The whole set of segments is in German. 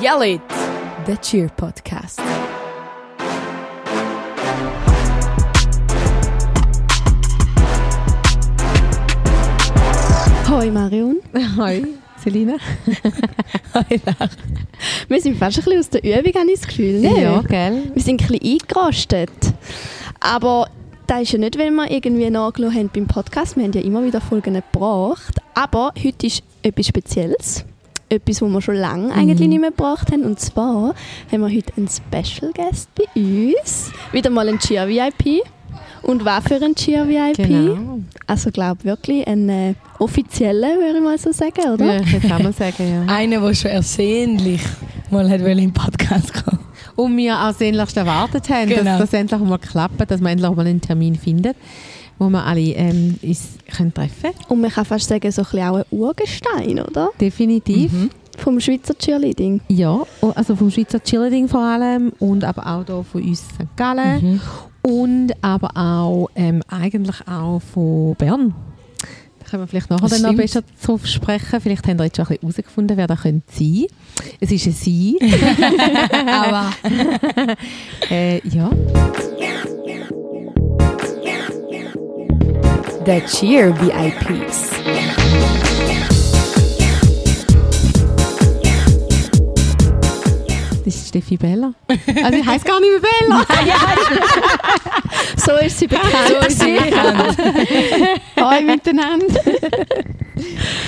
Yell It, der Cheer Podcast. Hoi Marion. Hoi, Selina. Hoi Lara. Wir sind fast ein bisschen aus der Übung, habe ich das Gefühl. Ne? Ja, gell? Wir sind ein bisschen eingerostet. Aber das ist ja nicht, weil wir irgendwie nachgeschaut haben beim Podcast. Wir haben ja immer wieder Folgen gebracht. Aber heute ist etwas Spezielles. Etwas, was wir schon lange eigentlich nicht mehr gebracht haben. Und zwar haben wir heute einen Special Guest bei uns. Wieder mal ein Cheer VIP. Und was für ein Cheer VIP? Genau. Also glaube wirklich ein äh, offizieller, würde ich mal so sagen, oder? Würde ich auch mal sagen, ja. Einer, der schon ersehnlich mal hat im Podcast kommen. Und wir auch sehnlichst erwartet haben, Genau. dass das endlich mal klappt, dass wir endlich mal einen Termin finden, wo wir alle ähm, uns können treffen können. Und man kann fast sagen, so ein bisschen auch ein Urgestein, oder? Definitiv. Vom Schweizer Cheerleading. Ja, also vom Schweizer Cheerleading vor allem und aber auch hier von uns St. Gallen und aber auch ähm, eigentlich auch von Bern. Da können wir vielleicht nachher dann noch besser drauf sprechen. Vielleicht haben wir jetzt schon ein bisschen herausgefunden, wer könnte sein. Es ist ein Sie. Aber äh, ja. Der Cheer VIPs. Ist Steffi Bella. Also ich heiße gar nicht mehr Bella. So ist sie bekannt. Hoi miteinander.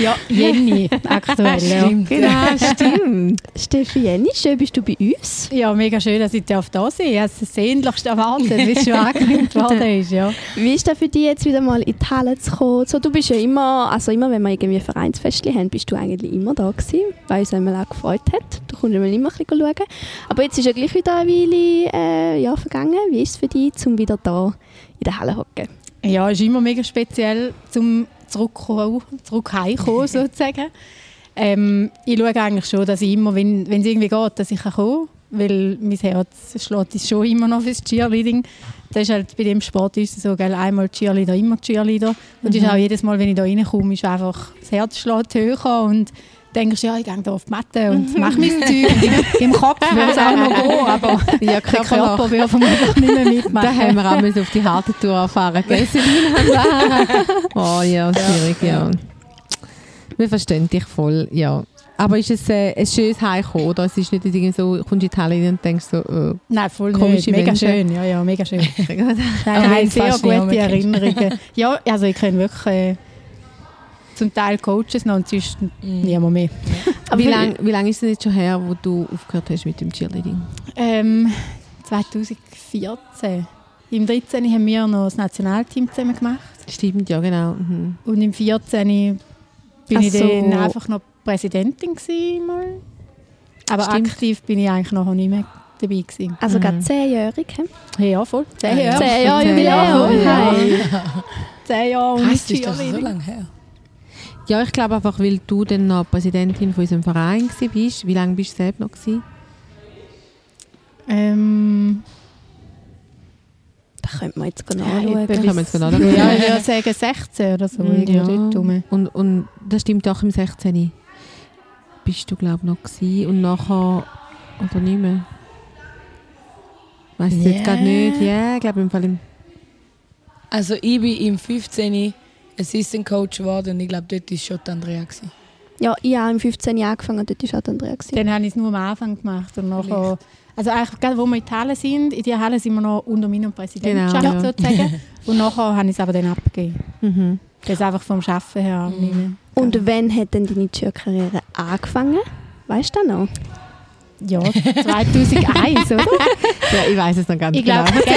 ja, Jenny, aktuell. Ja. Stimmt. genau, stimmt. Steffi Jenny, schön bist du bei uns. ja, mega schön, dass ich darf da sein darf. Ich habe es sehnlichst erwartet, wie es schon angekündigt worden ist. Ja. Wie ist das für dich jetzt wieder mal in die Halle zu kommen? So, du bist ja immer, also immer wenn wir irgendwie Vereinsfestchen haben, bist du eigentlich immer da gewesen, weil uns einmal auch gefreut hat. Du kommst immer ein bisschen schauen. Aber jetzt ist ja gleich wieder eine Weile äh, ja, vergangen. Wie ist es für dich, um wieder da in der Halle zu hocken? ja, es ist immer mega speziell, zum zurückkommen, zurück sozusagen. Ähm, ich schaue eigentlich schon, dass ich immer, wenn es irgendwie geht, dass ich kommen kann, weil mein Herz schlägt ist schon immer noch fürs Cheerleading. Das ist halt bei dem Sport ist es so, gell, einmal Cheerleader, immer Cheerleader. Und ist auch jedes Mal, wenn ich da reinkomme, ist einfach, das Herz schlägt höher und denkst, ja, ich gehe da auf die Matte und mache mein Zeug. Im Kopf würde es auch noch gehen, aber Ja, der Körper würde vermutlich nicht mehr mitmachen. Da haben wir auch müssen auf die harte Tour erfahren, gell, oh ja, schwierig, ja. Wir verstehen dich voll, ja. Aber ist es äh, ein schönes Heimkommen, oder? Es ist nicht irgendwie so, du kommst in rein und denkst so, äh, Nein, voll nicht. Mega Menschen. schön, ja, ja, mega schön. Nein, nein, sehr gute. Erinnerungen. ja, also ich kenne wirklich äh, zum Teil Coaches noch und sonst niemand mehr. wie lange wie lang ist es jetzt schon her, wo du aufgehört hast mit dem Cheerleading? Ähm, 2014. Im 13. haben wir noch das Nationalteam zusammen gemacht Stimmt, ja genau. Mhm. und im 14. bin Ach ich so. dann einfach noch Präsidentin gewesen, mal. Aber Stimmt. aktiv bin ich eigentlich nachher nicht mehr dabei gewesen. Also Mhm. gerade zehnjährig. Hey, ja, voll. Zehn Ja. Jahre. Zehn Jahre Zehn Jahre, Jubiläum. Zehn Jahre und Heißt ist das so lange her? Ja, ich glaube einfach, weil du dann noch Präsidentin von unserem Verein warst. Wie lange bist du selbst noch? Gewesen? Ähm, Da könnte man jetzt genau Ja, anschauen. etwa Können wir jetzt genau ja, ich würde sagen 16 oder so. Mm, ja. Und, und das stimmt auch im 16. Bist du, glaube ich, noch gewesen. Und nachher, oder nicht mehr? Weiß ich jetzt gerade nicht. Ja, ich glaube im Fall im Also ich bin im 15. Assistant Coach geworden und ich glaube, dort war schon die Andrea. Gewesen. Ja, ich habe im 15 Jahr angefangen, dort war auch die Andrea. gewesen. Dann habe ich es nur am Anfang gemacht. Und nachher, also eigentlich, gerade wo wir in die Halle sind, in die Halle sind wir noch unter meiner Präsidentschaft Genau, ja. sozusagen. Und nachher habe ich es aber dann abgegeben. Mhm. Das ist einfach vom Arbeiten her Mhm. Und wann hat denn deine Cheer-Karriere angefangen? Weißt du das noch? Ja, 2001, oder? Ja, ich weiß es noch ganz Ich glaube, genau.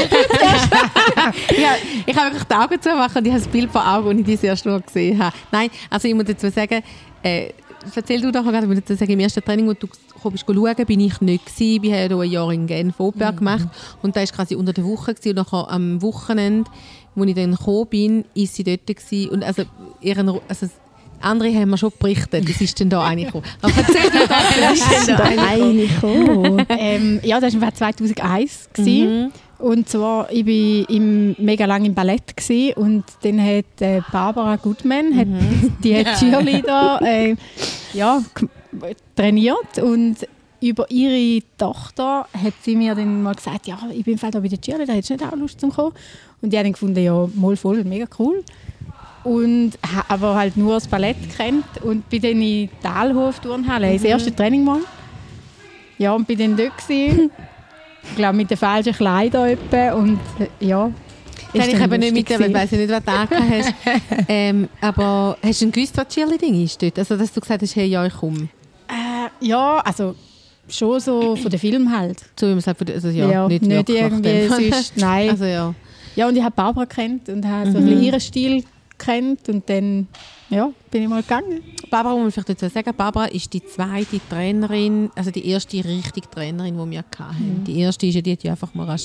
ja, ich habe wirklich die Augen zugemacht und ich habe das Bild vor Augen, als ich das erste Mal gesehen habe. Nein, also ich muss dazu sagen, äh, erzähl du doch gerade, ich muss dazu sagen, im ersten Training, wo du gekommen bist, schauen, bin ich nicht gewesen. Haben hier ein Jahr in Genf Oberg gemacht und da war quasi unter der Woche gewesen. und nachher am Wochenende, wo ich dann gekommen bin, ist sie dort gewesen. und also ihren, also andere haben mir schon berichtet, das ist dann da reingekommen. Aber erzähl du doch, was ist denn da reingekommen? Ähm, ja, das war 2001. gewesen. Mhm. Und zwar, ich war im, mega lange im Ballett gewesen, und dann hat äh, Barbara Goodman, hat, die hat Cheerleader äh, ja, trainiert und über ihre Tochter hat sie mir dann mal gesagt, ja, ich bin da bei der Cheerleader, hättest du nicht auch Lust zum kommen? Und ich habe dann gefunden, ja, mal voll, mega cool. Und aber halt nur das Ballett kennt und bin dann in Talhof Turnhalle, das erste Training mal. Ja, und bin dann dort gewesen. ich glaube, mit den falschen Kleidern und äh, ja. Ist ich eben nicht mit lustig dir, ich nicht, was du hast. ähm, aber hast du gewusst, was Cheerleading ist dort? Also, dass du gesagt hast, hey, ja, ich komme. Äh, ja, also schon so von den Filmen halt. So wie man sagt, also, ja, Ja, nicht, nicht irgendwie sonst, nein. Also, ja. Ja, und ich habe Barbara kennt und habe so ein bisschen ihren Stil kennt und dann ja, bin ich mal gegangen. Barbara, muss man vielleicht dazu sagen, Barbara ist die zweite Trainerin, also die erste richtige Trainerin, die wir hatten. Die erste ist ja, die hat ja einfach mal eine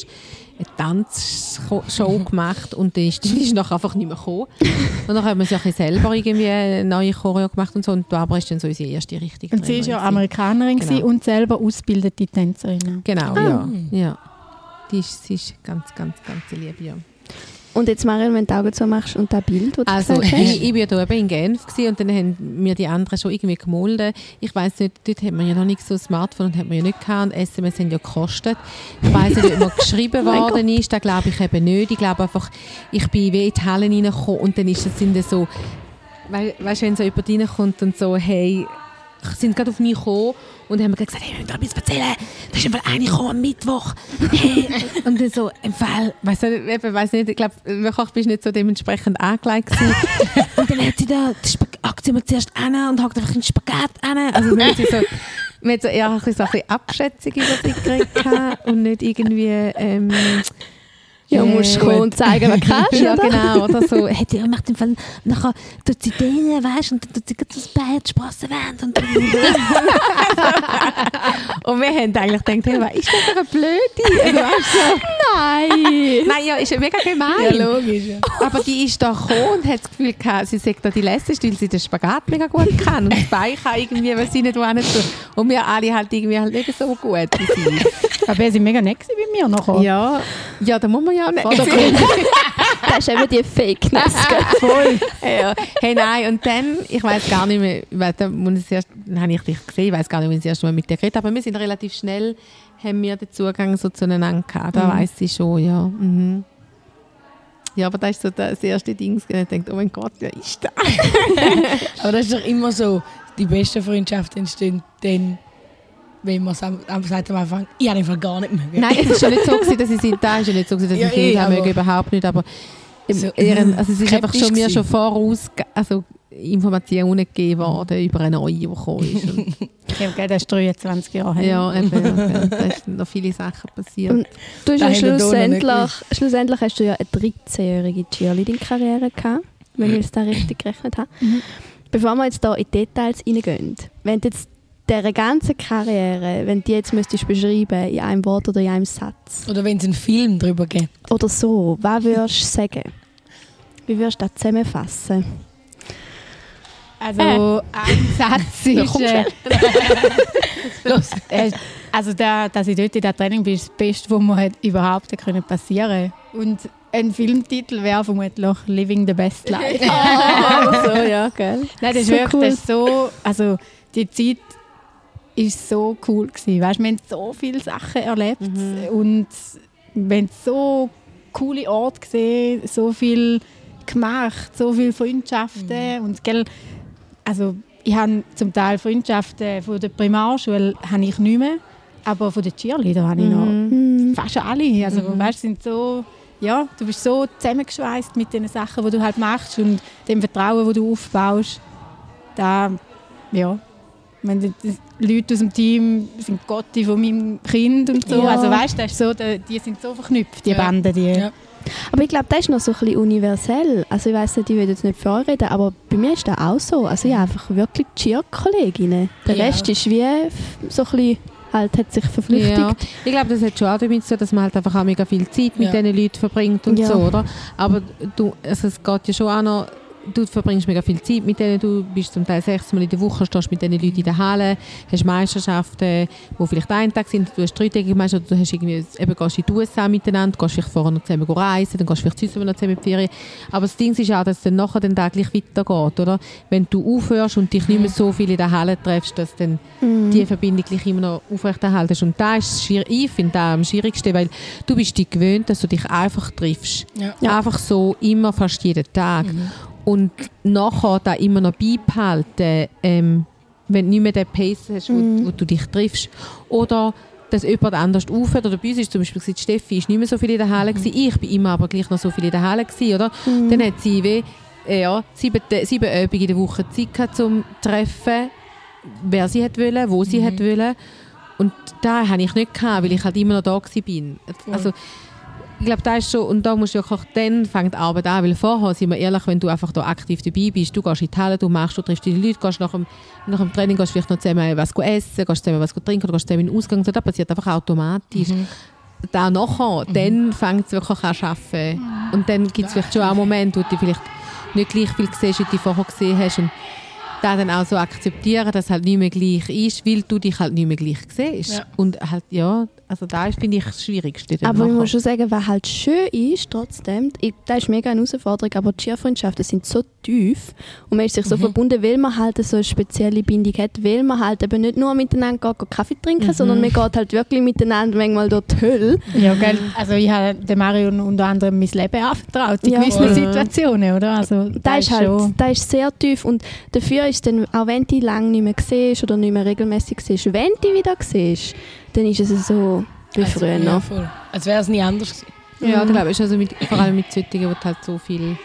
Tanzshow gemacht und die ist, die ist nachher einfach nicht mehr gekommen. Und dann haben wir sich selber irgendwie eine neue Choreo gemacht und so und Barbara ist dann so unsere erste richtige Und sie Trainerin. ist ja. Amerikanerin Genau. und selber ausgebildete Tänzerin. Genau, ja. ja. Die ist, sie ist ganz, ganz, ganz lieb, ja. Und jetzt, Marion, wenn du die Augen zumachst und das Bild, das du Also ich, ich war da eben in Genf und dann haben mir die anderen schon irgendwie gemolden. Ich weiß nicht, dort hat man ja noch nicht so ein Smartphone und hat man ja nicht gehabt und SMS haben ja gekostet. Ich weiß nicht, ob mir geschrieben worden ist, das glaube ich eben nicht. Ich glaube einfach, ich bin wie in die Halle reingekommen und dann ist das sind so, wei- weißt du, wenn so jemand reinkommt und so, hey, sind gerade auf mich gekommen und haben mir gesagt, hey, wir müssen etwas erzählen. Da ist Fall eine gekommen am Mittwoch. Hey. und dann so, im Fall, weiss nicht, eben, weiss nicht ich glaube, wirklich bist nicht so dementsprechend angelegt und dann hat sie da, hockt sie mir zuerst an und hockt einfach in den Spagat an. Also dann hat sie so, man hat so eher ein bisschen, so ein bisschen Abschätzung über sie gekriegt und nicht irgendwie, ähm, Ja, musst du kommen und zeigen, was du kannst, ja, genau. Oder so, hey, die macht im Fall, nachher tut sie denen, weißt du, und dann tut sie das die Sprossenwand und Und wir haben eigentlich gedacht, hey, was ist das für eine Blöde? Also, Nein! Nein, ja, ist ja mega gemein. logisch. Ja. Aber die ist da gekommen und hat das Gefühl gehabt, sie sagt da die Lässeste, weil sie den Spagat mega gut kann. Und das Bein kann irgendwie, weil sie nicht wohin tun. Und wir alle halt irgendwie halt nicht so gut sie. Aber er sind mega nett bei mir nachher. Ja, ja, da muss man ja auch nicht. Das ist eben die Fakeness. Voll. ja. Hey, nein, und dann, ich weiß gar nicht mehr, weil da muss ich das erst, dann habe ich dich gesehen, ich weiß gar nicht, wie ich das erste Mal mit dir geredet habe, aber wir sind relativ schnell, haben wir den Zugang so zueinander gehabt, da weiss ich schon, ja. Mhm. Ja, aber das ist so das erste Ding, ich denke, oh mein Gott, wer ist das? Aber das ist doch immer so, die beste Freundschaft entsteht dann, wenn man es am, am, sagt am Anfang, ich habe einfach gar nicht mögen. Nein, es ist schon nicht so gewesen, dass ich sie da ist ja nicht so gewesen, dass Ja, ich sie eh, da aber- möge, überhaupt nicht, aber im So, Ehren, also es ist einfach schon mir schon voraus, also Informationen gegeben worden über eine neue, die gekommen ist. Ja, gell, das ist 23 Jahre her. Ja, eben, ja, da sind noch viele Sachen passiert. Und Du hast schlussendlich, schlussendlich hast du ja eine 13-jährige Cheerleading-Karriere gehabt, wenn ich es da richtig gerechnet habe. Bevor wir jetzt da in Details reingehen, wenn du jetzt diese ganze Karriere, wenn du die jetzt müsstest beschreiben in einem Wort oder in einem Satz Oder wenn es einen Film darüber gibt. oder so, was würdest du sagen? Wie würdest du das zusammenfassen? Also ein Satz ist, äh, Los. äh, also da, dass ich dort in der Training bin, ist das Beste, was mir hat überhaupt können passieren Und ein Filmtitel wäre vermutlich «Living the Best Life». Oh, so, ja, gell? Nein, das ist So wirklich cool. das ist so, also die Zeit ist so cool gewesen. Weißt, wir haben so viele Sachen erlebt und wir haben so coole Orte gesehen, so viel gemacht, so viele Freundschaften und gell, also ich habe zum Teil Freundschaften von der Primarschule habe ich nicht mehr, aber von den Cheerleader habe ich noch Hm. fast alle. Also, weißt, sind so, ja, du bist so zusammengeschweißt mit den Sachen, die du halt machst und dem Vertrauen, das du aufbaust. Da, ja, meine, die- Leute aus dem Team sind Gotti von meinem Kind und so. Ja. Also weißt, das ist so, die, sind so verknüpft, die Ja. Banden. Die, Ja. Aber ich glaube, das ist noch so ein bisschen universell. Also ich weiß nicht, ich will jetzt nicht vorreden, aber bei mir ist das auch so. Also ich habe einfach wirklich Cheer-Kolleginnen. Der Ja. Rest ist wie so ein bisschen, halt hat sich verflüchtigt. Ja, ich glaube, das hat schon auch damit zu tun, dass man halt einfach auch mega viel Zeit mit Ja. diesen Leuten verbringt und Ja. so, oder? Aber du, also es geht ja schon auch noch du verbringst mega viel Zeit mit denen, du bist zum Teil sechsmal in der Woche, stehst mit diesen Leuten in der Halle, hast Meisterschaften, die vielleicht einen Tag sind, du hast dreitägige Meisterschaften, du hast irgendwie, eben gehst in die USA miteinander, gehst vielleicht vorher noch zusammen reisen, dann gehst du vielleicht zusammen noch zusammen in die Ferien. Aber das Ding ist auch, dass es dann nachher den Tag gleich weitergeht, oder? Wenn du aufhörst und dich nicht mehr so viel in der Halle triffst, dass dann die Verbindung gleich immer noch aufrechterhaltest. Und da ist es schwierig, ich finde das am schwierigsten, weil du bist dich gewöhnt, dass du dich einfach triffst. Ja. Einfach so, immer, fast jeden Tag. Und nachher da immer noch beibehalten, ähm, wenn du nicht mehr den Pace hast, wo, wo du dich triffst. Oder dass jemand anders aufhört. Oder bei uns ist zum Beispiel gewesen, Steffi ist nicht mehr so viel in der Halle gewesen. Ich bin immer aber gleich noch so viel in der Halle gewesen, oder? Dann hat sie wie, äh, ja, sieben, sieben Abende in der Woche Zeit gehabt, zum treffen, wer sie hat wollen, wo sie hat wollen. Und da habe ich nicht gehabt, weil ich halt immer noch da bin. Also, ich glaube, da ist schon, und da musst du wirklich, dann fängt die Arbeit an, weil vorher, sind wir ehrlich, wenn du einfach da aktiv dabei bist, du gehst in die Halle, du machst, du triffst die Leute, gehst nach dem, nach dem Training gehst vielleicht noch zusammen was essen, gehst zusammen was trinken, oder gehst zusammen in den Ausgang, so, das passiert einfach automatisch. Da nachher, dann fängt es wirklich an zu arbeiten. Und dann gibt es vielleicht schon auch Momente, wo du vielleicht nicht gleich viel siehst, wie du vorher gesehen hast. Und da dann auch so akzeptieren, dass es halt nicht mehr gleich ist, weil du dich halt nicht mehr gleich siehst. Ja. Und halt, ja, also da ist, finde ich, das Schwierigste. Aber ich muss schon sagen, was halt schön ist, trotzdem, das ist mega eine Herausforderung, aber die Cheerfreundschaften sind so tief und man ist sich so verbunden, weil man halt so eine spezielle Bindung hat, weil man halt eben nicht nur miteinander geht, Kaffee trinken, sondern man geht halt wirklich miteinander manchmal durch die Hölle. Ja, gell? Also ich habe dem Marion unter anderem mein Leben anvertraut in Ja, gewissen. Situationen, oder? Also Das ist halt, das ist sehr tief und dafür ist dann, auch wenn du die lange nicht mehr siehst oder nicht mehr regelmäßig siehst, wenn du die wieder siehst, dann ist es so wie Also, früher. Ja, voll. Als wäre es nie anders gewesen. Ja, ich glaube, es ist also mit, vor allem mit solchen, wo du halt so viel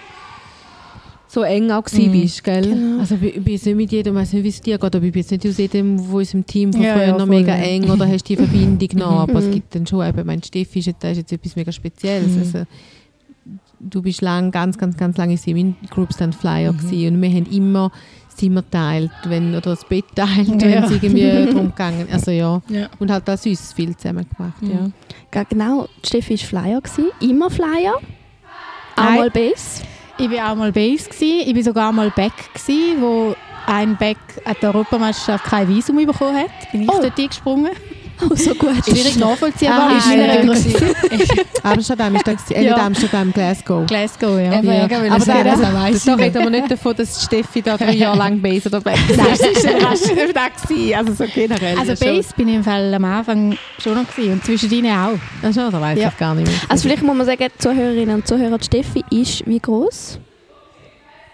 so eng auch Mhm. bist, gell? Genau. Also ich bin jetzt nicht mit jedem, ich weiß nicht, wie es dir geht, aber ich bin jetzt nicht aus jedem, wo in unserem Team von Ja, früher ja, noch mega ja. eng oder hast die Verbindung noch, aber es Mhm. gibt dann schon eben, mein Steffi ist jetzt, ist jetzt etwas mega Spezielles, Mhm. also du bist lang, ganz, ganz, ganz lange in in Groups dann Flyer Mhm. gewesen und wir haben immer Zimmer teilt, wenn, oder das Bett teilt, wenn Ja. es irgendwie drum gegangen also ja. Ja. Und halt das uns viel zusammen gemacht, ja. Mhm. Ja, genau, Steffi war Flyer, gewesen, immer Flyer, auch Nein. mal Base. Ich war auch mal Base, gewesen. ich war sogar mal Back, gewesen, wo ein Back an der Europameisterschaft kein Visum bekommen hat. Bin ich Oh. dort eingesprungen. So gut. Schwierig nachvollziehbar. Ah, ist. Größe. Amsterdam ist da, gewesen, äh, Ja. nicht Amsterdam, Glasgow. Glasgow, ja. Eben, Ja. ja. Aber Aber da, das, da, das da reden nicht. wir nicht davon, dass Steffi da drei Jahre lang Base oder Back Nein, Das ist überraschend da gewesen, also so generell. Also schon. Base bin ich im Fall am Anfang schon noch gewesen und zwischendrin auch. Ach schon, da weiß Ja. ich gar nicht mehr. Also vielleicht muss man sagen, Zuhörerinnen und Zuhörer, Steffi ist wie groß?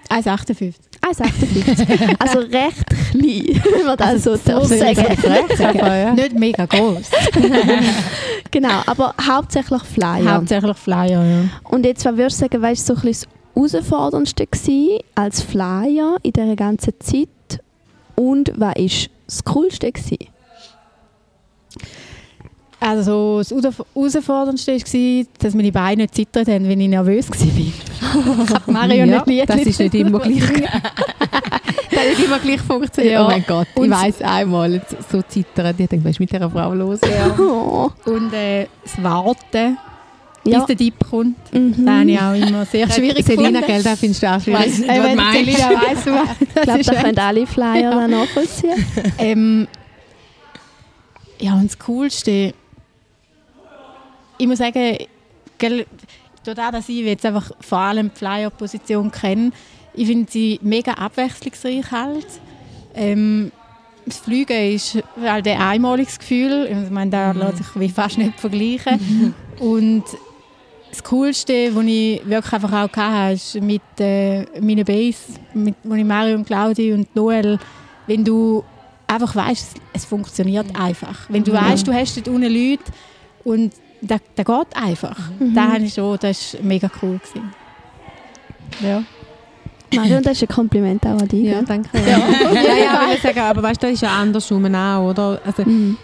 1,58. 1,58. also recht klein, wenn man das so darf so sagen. Nicht mega groß. Genau, aber hauptsächlich Flyer. Hauptsächlich Flyer, ja. Und jetzt, was würdest du sagen, was war so ein bisschen das Herausforderndste gewesen als Flyer in dieser ganzen Zeit? Und was war das Coolste? Gewesen? Also das Heraus- Herausforderndste war, dass meine Beine nicht zittert haben, wenn ich nervös war. Ich habe Mario ja, nicht das ist nicht immer gleich. das hat nicht immer gleich funktioniert. Ja. Oh mein Gott, ich weiss einmal, so zittern, ich denke, was ist mit dieser Frau los? Oh. Und äh, das Warten, Ja. bis der Dieb kommt, Mhm. das habe ich auch immer sehr schwierig Selina, gell, das findest du auch Weiss schwierig. nicht, Äh, was meinst. Selina weiss, was Ich glaube, da können alle Flyer dann nachvollziehen. Ähm, ja, und das Coolste, ich muss sagen, gell, dadurch, dass ich jetzt einfach vor allem die Flyer-Position kenne, ich finde sie mega abwechslungsreich halt. Ähm, das Fliegen ist halt ein einmaliges Gefühl. Ich meine, da lässt sich wie fast nicht vergleichen. Und das Coolste, was ich wirklich einfach auch hatte, ist mit äh, meiner Base, mit, ich Mario und Claudi und Noel, wenn du einfach weißt, es funktioniert einfach. Wenn du weißt, du hast dort unten Leute und das, das geht einfach. Das habe ich schon, das war mega cool. Gewesen. Ja. Mario, das ist ein Kompliment auch an dich. Ja, danke. Ja, ja, ja aber, ich sagen, aber weißt du, das ist ja andersrum auch, oder? Also, Mhm.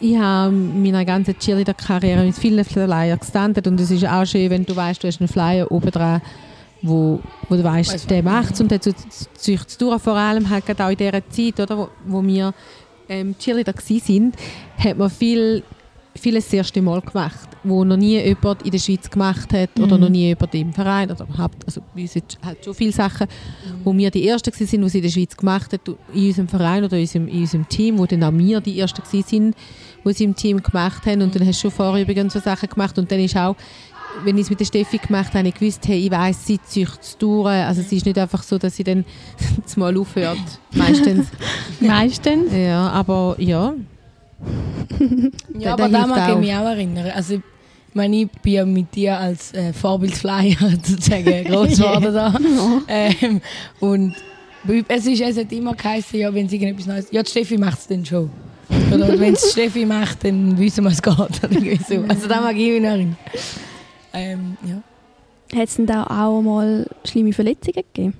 ich habe in meiner ganzen Cheerleader-Karriere mit vielen Flyer gestanden und es ist auch schön, wenn du weißt, du hast einen Flyer oben dran, wo, wo du weißt, Weiss der macht es und der zieht es durch. Vor allem halt gerade auch in dieser Zeit, oder, wo, wo wir ähm, Cheerleader gsi sind, hat man viel vieles das erste Mal gemacht, wo noch nie jemand in der Schweiz gemacht hat oder Mhm. noch nie jemand im Verein oder überhaupt, also bei uns halt schon viele Sachen, wo wir die Ersten waren, die es in der Schweiz gemacht haben, in unserem Verein oder in unserem, in unserem Team, wo dann auch wir die Ersten waren, die sie im Team gemacht haben und dann hast du schon vorher übrigens so Sachen gemacht und dann ist auch wenn ich es mit der Steffi gemacht habe, habe ich gewusst, hey, ich weiss, sie zieht es durch. Also es ist nicht einfach so, dass sie dann mal aufhört. Meistens. Meistens. Ja, aber ja. Ja, aber da mag ich mich auch erinnern. Also, ich meine, ich bin ja mit dir als äh, Vorbildsflyer sozusagen groß geworden da. Ähm, und es, ist, es hat immer geheißen, ja, wenn es irgendetwas Neues Ja, die Steffi macht es dann schon. Oder wenn es Steffi macht, dann wissen wir, es geht. Also da mag ich mich noch erinnern. Ähm, ja. Hat es denn da auch mal schlimme Verletzungen gegeben?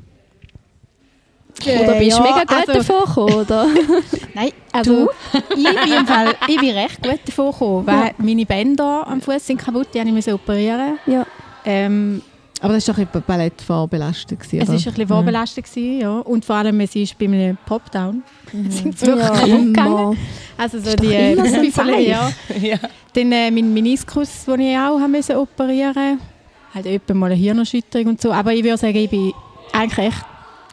Äh, Oder bist du ja, mega gut also- davon gekommen, oder? Nein, also ich bin im Fall, ich bin recht gut davon gekommen, weil Ja. meine Bänder am Fuß sind kaputt, die musste ich müssen operieren. Ja. Ähm, Aber das war doch ein Ballett vorbelastet. gewesen, es war ein bisschen vorbelastet, gewesen, ja. Und vor allem, es ist bei einem Popdown. sind sie wirklich Ja, kaputt gegangen. Also so Ist die Zeichen. ja. ja. Dann äh, mein Meniskus, den ich auch müssen operieren Halt etwa mal eine Hirnerschütterung und so. Aber ich würde sagen, ich bin eigentlich echt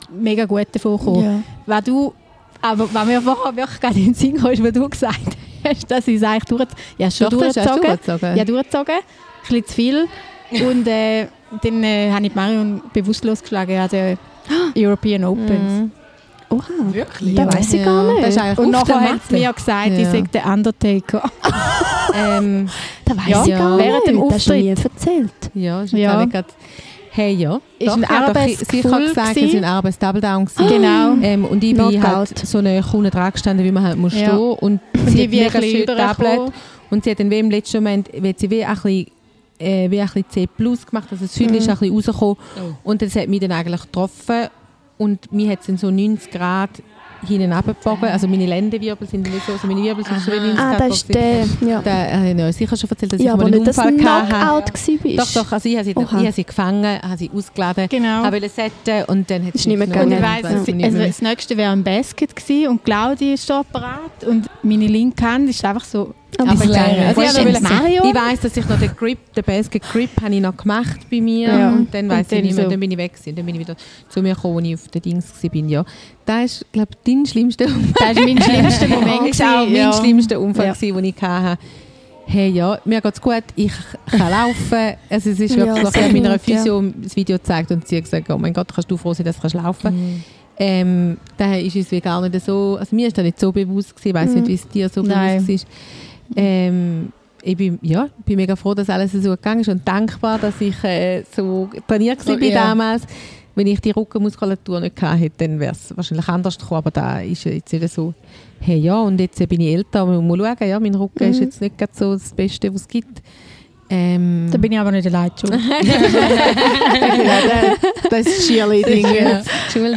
mega gut davon gekommen. Ja. Weil du, aber was mir vorher wirklich gerade in den Sinn kam, was du gesagt hast, dass ich es eigentlich durch, ja, schon Doch, das durchgezogen. durchgezogen. Ja, durchgezogen. Ein bisschen zu viel. Und äh, dann äh, habe ich Marion bewusstlos geschlagen an den European Opens. Mhm. Oha. Wirklich? Da weiss ich gar nicht. Das Und nachher hat sie mir gesagt, ich Ja. sei der Undertaker. ähm, Da weiss Ja, ich gar während nicht. dem Das hast du mir nie Auftritt. erzählt. ja, ist Ja. ja. Hey, ja. Ist Doch, ein ja, doch, Sie hat gesagt, es war ein Arbeits-Double-Down. gewesen. Genau. Ähm, und ich bin Knockout. halt so eine Kunde dran gestanden, wie man halt muss Ja. stehen. Und sie hat bin mega schön Tablet. übergekommen. Und sie hat dann wie im letzten Moment, wie sie wie ein bisschen, äh, wie ein bisschen C plus gemacht, also das Hütchen ist ein bisschen rausgekommen. Oh. Und das hat mich dann eigentlich getroffen. Und mir hat es in so 90 Grad hinten abgebogen. Also meine Lendenwirbel sind nicht so, also meine Wirbel sind schon wie 90 Ah, das ist der. Ja, Da habe ich euch sicher schon erzählt, dass ich ja mal aber einen nicht, Unfall hatte. Knockout gewesen Doch, bist. doch, also ich habe sie, ich habe sie gefangen, habe sie ausgeladen, Genau. habe wollte setzen und dann hat sie nicht mehr genommen Und ich gegangen. weiss, es, nicht also mehr. das nächste wäre ein Basket gewesen und Claudia ist da parat und meine linke Hand ist einfach so Aber Aber gegangen. Also ich Mario? Ich weiss, dass ich noch den Grip, den Basket Grip habe ich noch gemacht bei mir. Ja. Und dann weiss Und ich nicht mehr, so. dann bin ich weg gewesen. Dann bin ich wieder zu mir gekommen, als ich auf den Dings war. Ja. Das ist, glaube ich, dein schlimmster Unfall. Das war mein schlimmster Moment. Das war auch mein ja. schlimmster Unfall, Ja. gewesen, den ich hatte. Hey, ja, mir geht's gut, ich kann laufen. Also es ist Ja, wirklich so, ich habe meiner gut, ja. Physio das Video gezeigt und sie hat gesagt, oh mein Gott, kannst du froh sein, dass du kannst laufen ähm, daher ist es gar nicht so, also mir ist das nicht so bewusst gewesen, ich weiss Mhm. nicht, wie es dir so Nein. bewusst ist. Ähm, ich bin, ja, bin mega froh, dass alles so gegangen ist und dankbar, dass ich äh, so trainiert war bin ja. damals. Wenn ich die Rückenmuskulatur nicht gehabt hätte, dann wäre es wahrscheinlich anders gekommen, aber da ist jetzt nicht so, hey ja, und jetzt bin ich älter, man muss schauen, ja, mein Rücken ist Mhm. jetzt nicht gerade so das Beste, was es gibt. Ähm, Da bin ich aber nicht allein schuld. das ist Cheerleading. Ja.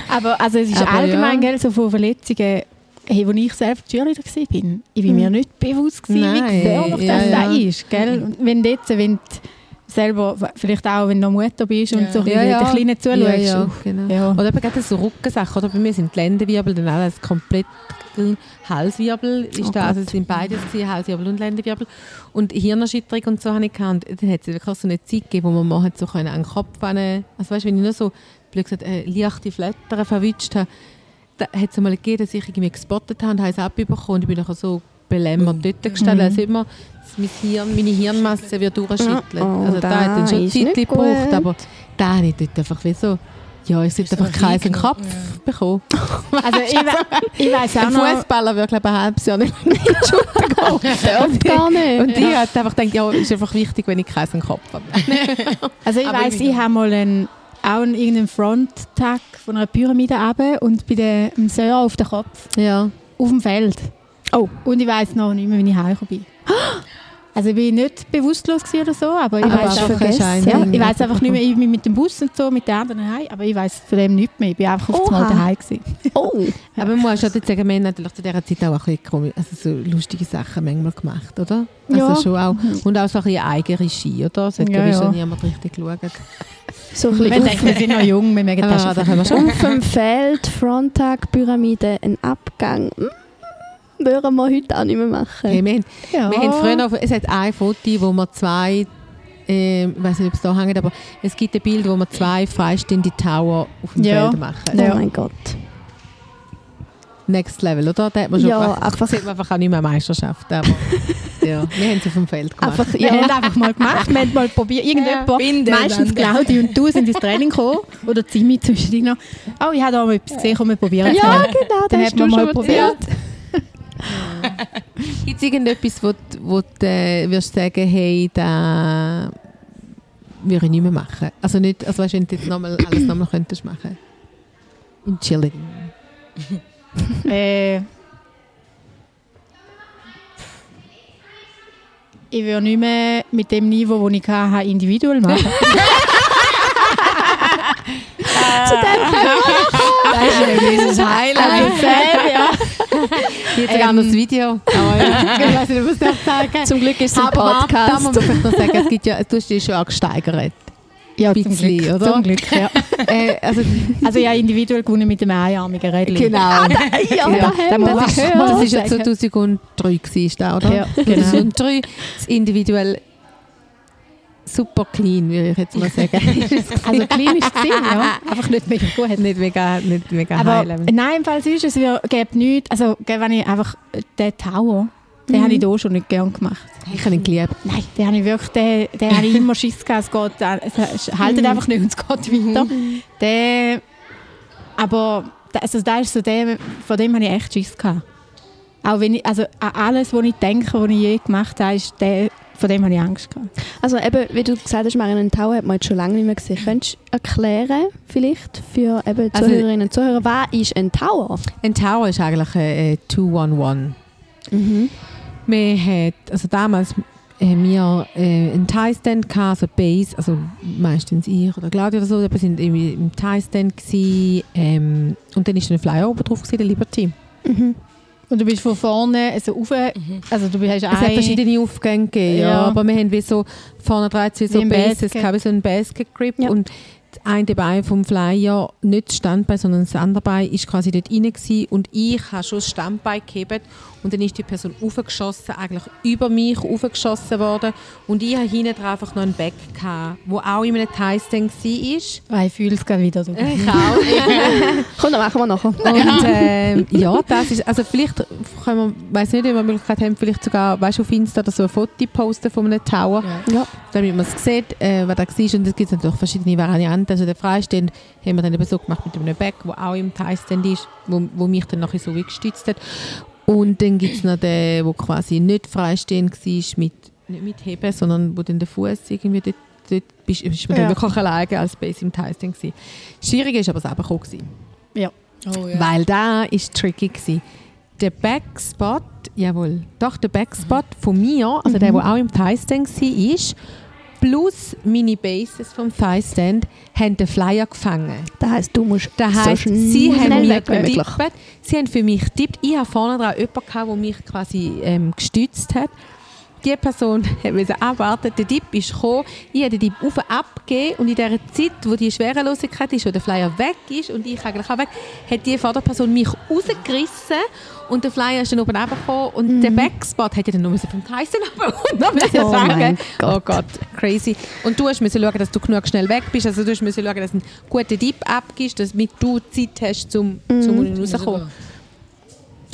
Aber also es ist Aber allgemein ja. gell, so von Verletzungen, hey, wo ich selbst Cheerleader war, bin, ich bin mir nicht bewusst gewesen, wie Nein, gefährlich ja, das ja. ist. Gell? Und wenn du jetzt, wenn selber, vielleicht auch wenn du noch Mutter bist und Ja. so Ja, ja. den Kleinen zuschaust. Ja, ja, genau. Oder eben gerade so Rückensachen. Oder bei mir sind die Lendenwirbel dann alles komplett grün. Halswirbel ist Oh da, also es sind beides gewesen, Halswirbel und Lendenwirbel. Und Hirnerschütterung und so habe ich gehabt. Und dann hat es wirklich so eine Zeit gegeben, wo man mal so können an den Kopf also weißt, wenn ich nur so, blöd gesagt, äh, leichte Flattern verwünscht habe, hat es mal gegeben, dass ich irgendwie gespottet habe und habe es abbekommen und ich bin dann so belämmert dort gestanden, Mhm. also immer dass mein Hirn, meine Hirnmasse wird durchschüttelt. Oh, also da hat dann schon Zeit gebraucht, aber da habe ich dort einfach wie so, ja, ich sollte so einfach keinen Kopf bekommen. Also ich, we- ich weiss auch Ein noch... Fußballer würde glaube ich ein halbes Jahr nicht in die Schulter gehen. Gar nicht. Und ich habe einfach gedacht, ja, ist einfach wichtig, wenn ich keinen Kopf habe. Also ich weiss, ich ich habe mal einen, auch einen, irgendeinen Fronttag von einer Pyramide runter und bei dem Sir auf den Kopf, Ja. auf dem Feld. Oh. Und ich weiss noch nicht mehr, wie ich heimgekommen bin. Also ich bin nicht bewusstlos oder so, aber ich du einfach, ja, ich weiss einfach nicht mehr, ich bin mit dem Bus und so, mit den anderen heim, aber ich weiss von dem nichts mehr. Ich bin einfach auf einmal daheim gewesen. Oh. Aber man muss schon sagen, wir haben natürlich zu dieser Zeit auch ein bisschen komisch, also so lustige Sachen manchmal gemacht, oder? Ja. Also schon auch. Und auch so ein bisschen Eigenregie, oder? Es hat Ja, ja, ja. schon niemand richtig geschaut. So ein Wir bisschen denken, wir sind noch jung, wir mögen das Ah, schon da können wir schon. auf dem Feld, Fronttag, Pyramide, ein Abgang. Hm, würden wir heute auch nicht mehr machen. Hey, wir, haben, Ja. wir haben früher noch, es hat ein Foto, wo wir zwei, äh, ich weiß nicht, ob es da hängt, aber es gibt ein Bild, wo wir zwei freistehende Tower auf dem Ja. Feld machen. Oh Ja. mein Gott. Next Level, oder? Da hat man schon Ja, einfach, einfach- sieht man einfach auch nicht mehr Meisterschaft. Aber ja, wir haben es auf dem Feld gemacht. Einfach, Wir ja. haben einfach mal gemacht, wir haben mal probiert. Irgendjemand, Binden meistens. Claudi und du sind ins Training gekommen. Oder Zimi zwischendrin noch. Oh, ich habe da mal etwas gesehen, komm, wir probieren es Ja, genau, Dann das hast man du mal schon probiert. Gibt es irgendetwas, wo, du- wo du äh, wirst sagen, hey, da würde ich nicht mehr machen? Also nicht, also weißt, wenn du jetzt nochmal, alles nochmal könntest machen. In Chilling. Äh, ich würde nicht mehr mit dem Niveau, das ich hatte, individuell machen. Zu dem Das ist ein gewisses Highlight. ja. Jetzt sogar noch das Video. Aber ja, ich weiß nicht, was ich sagen Zum Glück ist es ein Aber warte, da Podcast. muss man vielleicht noch sagen, es gibt ja, du hast dich schon auch gesteigert. Ja, Ein zum bisschen, Glück, oder? Zum Glück, ja. äh, also, Also ich habe individuell gewonnen mit dem einarmigen Rädchen. genau. Ja, Ja, da haben wir das, ist, das ist ja sagen. 2003 gewesen, da, oder? Ja, genau. 2003, das individuell super clean, würde ich jetzt mal sagen. Also klein ist es ja. Einfach nicht mega gut. nicht mega, nicht mega Aber level. nein, im Fall sonst, es gäbe nichts. Also, wenn ich einfach den Tower, den Mhm. habe ich hier schon nicht gern gemacht. Ich habe ihn geliebt. Nein, den habe ich wirklich, den, den habe ich immer Schiss gehabt. Es geht, äh, es haltet einfach nicht und es geht weiter. Der, aber also da ist so der, von dem habe ich echt Schiss gehabt. Auch wenn ich, also an alles, was ich denke, was ich je gemacht habe, ist der, von dem habe ich Angst gehabt. Also eben, wie du gesagt hast, Marion, einen Tower hat man jetzt schon lange nicht mehr gesehen. Könntest du erklären, vielleicht, für eben Also- Zuhörerinnen und Zuhörer, was ist ein Tower? Ein Tower ist eigentlich ein 211. Mhm. Wir hatten, also damals haben wir äh, einen Thai-Stand gehabt, also Base, also meistens ich oder Claudia oder so, wir sind im Thai-Stand ähm, und dann ist ein Flyer oben drauf gewesen, der Liberty. Mhm. Und du bist von vorne also rauf, also du hast Es hat verschiedene Aufgänge gegeben, ja. Ja. aber wir haben wie so vorne dran wie so Wie ein Bases, Basket. so Basket Grip Ja. und eine Bein vom Flyer, nicht das Standbein, sondern das andere Bein, ist quasi dort rein gewesen und ich habe schon das Standbein gehebt und dann ist die Person aufgeschossen, eigentlich über mich aufgeschossen worden und ich habe hinten dran einfach noch einen Back gehabt, wo auch in einem Thai-Stand war. Ich fühle es gerade wieder. Ich auch. Komm, dann machen wir nachher. Und ähm, ja, das ist, also vielleicht können wir, weiß nicht, ob wir Möglichkeit haben, vielleicht sogar, weißt du, auf Insta oder so ein Foto posten von einem Tower, Ja. damit man es sieht, äh, was da war. Und es gibt natürlich verschiedene Varianten. Also der Freistehend haben wir dann eben so gemacht mit einem Back, der auch im Thai-Stand ist, wo, wo mich dann nachher so wie gestützt hat. Und dann gibt es noch den, der quasi nicht freistehend war, mit, nicht mit Heben, sondern wo dann der Fuß irgendwie dort, dort bist, ist man Ja. dann wirklich alleine als Base im Thai-Stand gewesen. Schwierig ist aber selber gekommen. gewesen. Oh, ja. Weil da ist tricky gsi. Der Backspot, jawohl, doch der Backspot von mir, also der, der auch im Thigh-Stand war, plus meine Bases vom Thigh-Stand, haben den Flyer gefangen. Das heisst, du musst Das so heisst, schnell sie haben mir getippt. Sie haben für mich getippt. Ich habe vorne dran jemanden, gehabt, der mich quasi ähm, gestützt hat. Die Person musste abwarten, der Dip ist gekommen, ich habe den Dip auf und ab gegeben und in der Zeit, wo die Schwerelosigkeit ist, wo der Flyer weg ist und ich eigentlich auch weg, hat die Vorderperson mich rausgerissen und der Flyer ist dann oben runtergekommen und der Backspot ja dann nur vom Tyson runter müssen Mhm. Oh. Gott. Oh Gott, crazy. Und du musst schauen, dass du genug schnell weg bist, also du musst schauen, dass du einen guten Dip abgibst, damit du Zeit hast, um Mhm. zum rauszukommen.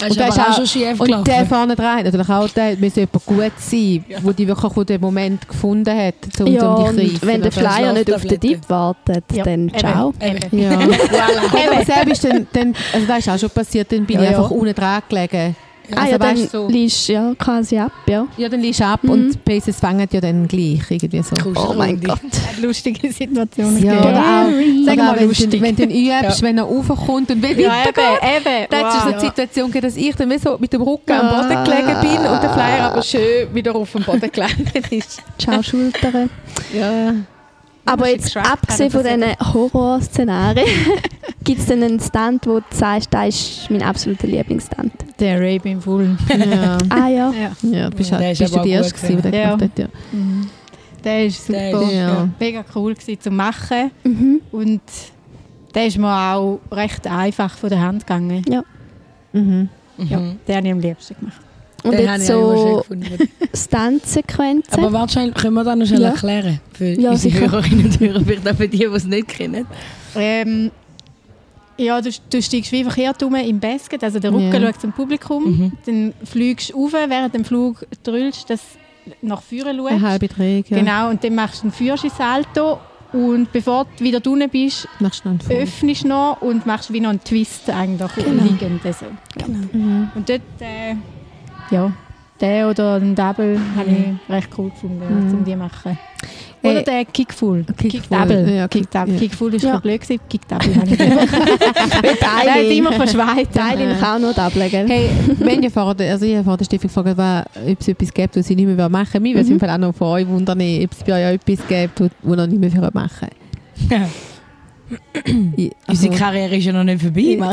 Ist der auch schon schief und der vorne dran hat natürlich auch, der müsste jemand gut sein, wo die wirklich auch den Moment gefunden hat, um, Ja, um und dich zu wenn der. Flyer nicht auf den. Dieb wartet, Ja, dann eben. ciao. Eben. Ja. Aber selbst ist dann, dann, also das ist auch schon passiert, dann bin Ja, ich ja. einfach unten dran gelegen. Ah Also ja, dann weißt so- liest ja quasi ab, ja. Ja, dann liegst du ab Mhm. und die Bases fangen ja dann gleich irgendwie so. Oh mein Gott. Lustige Situationen. Ja, oder auch, Sag mal wenn, lustig. du, wenn du ihn übst, wenn er raufkommt und will Ja, weitergeht. eben, eben. Da hat es so Wow. die Situation dass ich dann so mit dem Rücken am Boden Ah. gelegen bin und der Flyer aber schön wieder auf dem Boden gelandet ist. Ciao, Schultern. Ja. Aber jetzt, abgesehen von diesen Horrorszenarien, gibt es denn einen Stunt, wo du sagst, das ist mein absoluter Lieblingsstunt? Der Rape im Fullen. Ja. Ah ja. Ja. Ja, bist, Der halt, ist bist du die Erste gewesen, die das Ja. gemacht hat, ja. Der ist super. Der ist- ja. Mega cool gewesen zu machen. Mhm. Und der ist mir auch recht einfach von der Hand gegangen. Mhm. Ja, den habe ich am liebsten gemacht. Und Den habe jetzt ich auch immer schön so gefunden. Stunt-Sequenzen. Aber schnell, können wir das noch schnell Ja. erklären? Für Ja, unsere sicher. Hörerinnen und Hörer, vielleicht auch für die, die es nicht kennen. Ähm, ja, du, du steigst wie verkehrt rum im Basket, also der Rücken Ja. schaut zum Publikum, Mhm. dann fliegst du rauf, während dem Flug drüllst, dass du nach vorne Eine schaust. halbe Dreh. Ja. Genau, und dann machst du einen Führerschein-Salto und bevor du wieder unten bist, Machst du noch öffnest du noch und machst wie noch einen Twist eigentlich Genau. liegend. Also. genau. Mhm. Und dort, äh, ja, der oder ein Double habe ich recht cool gefunden, Mhm. um die zu machen. Oder Äh, der Kickful. Kickful, Kick-Double. ja, Kick Kick- ja. Kickful ist Ja. ja. blöd gewesen, Kick-Double habe ich gemacht. Der hat immer verschweit. Teilin kann auch noch doublen, gell? Hey, wenn ihr vorher, also ich habe vor der Stiftung gefragt, ob es etwas gibt, was sie nicht mehr machen wollen. Mich würde es Mhm. auch noch von euch wundern, ob es bei euch etwas gibt, was ihr nicht mehr machen Ja. Ich- Unsere also- Karriere ist ja noch nicht vorbei.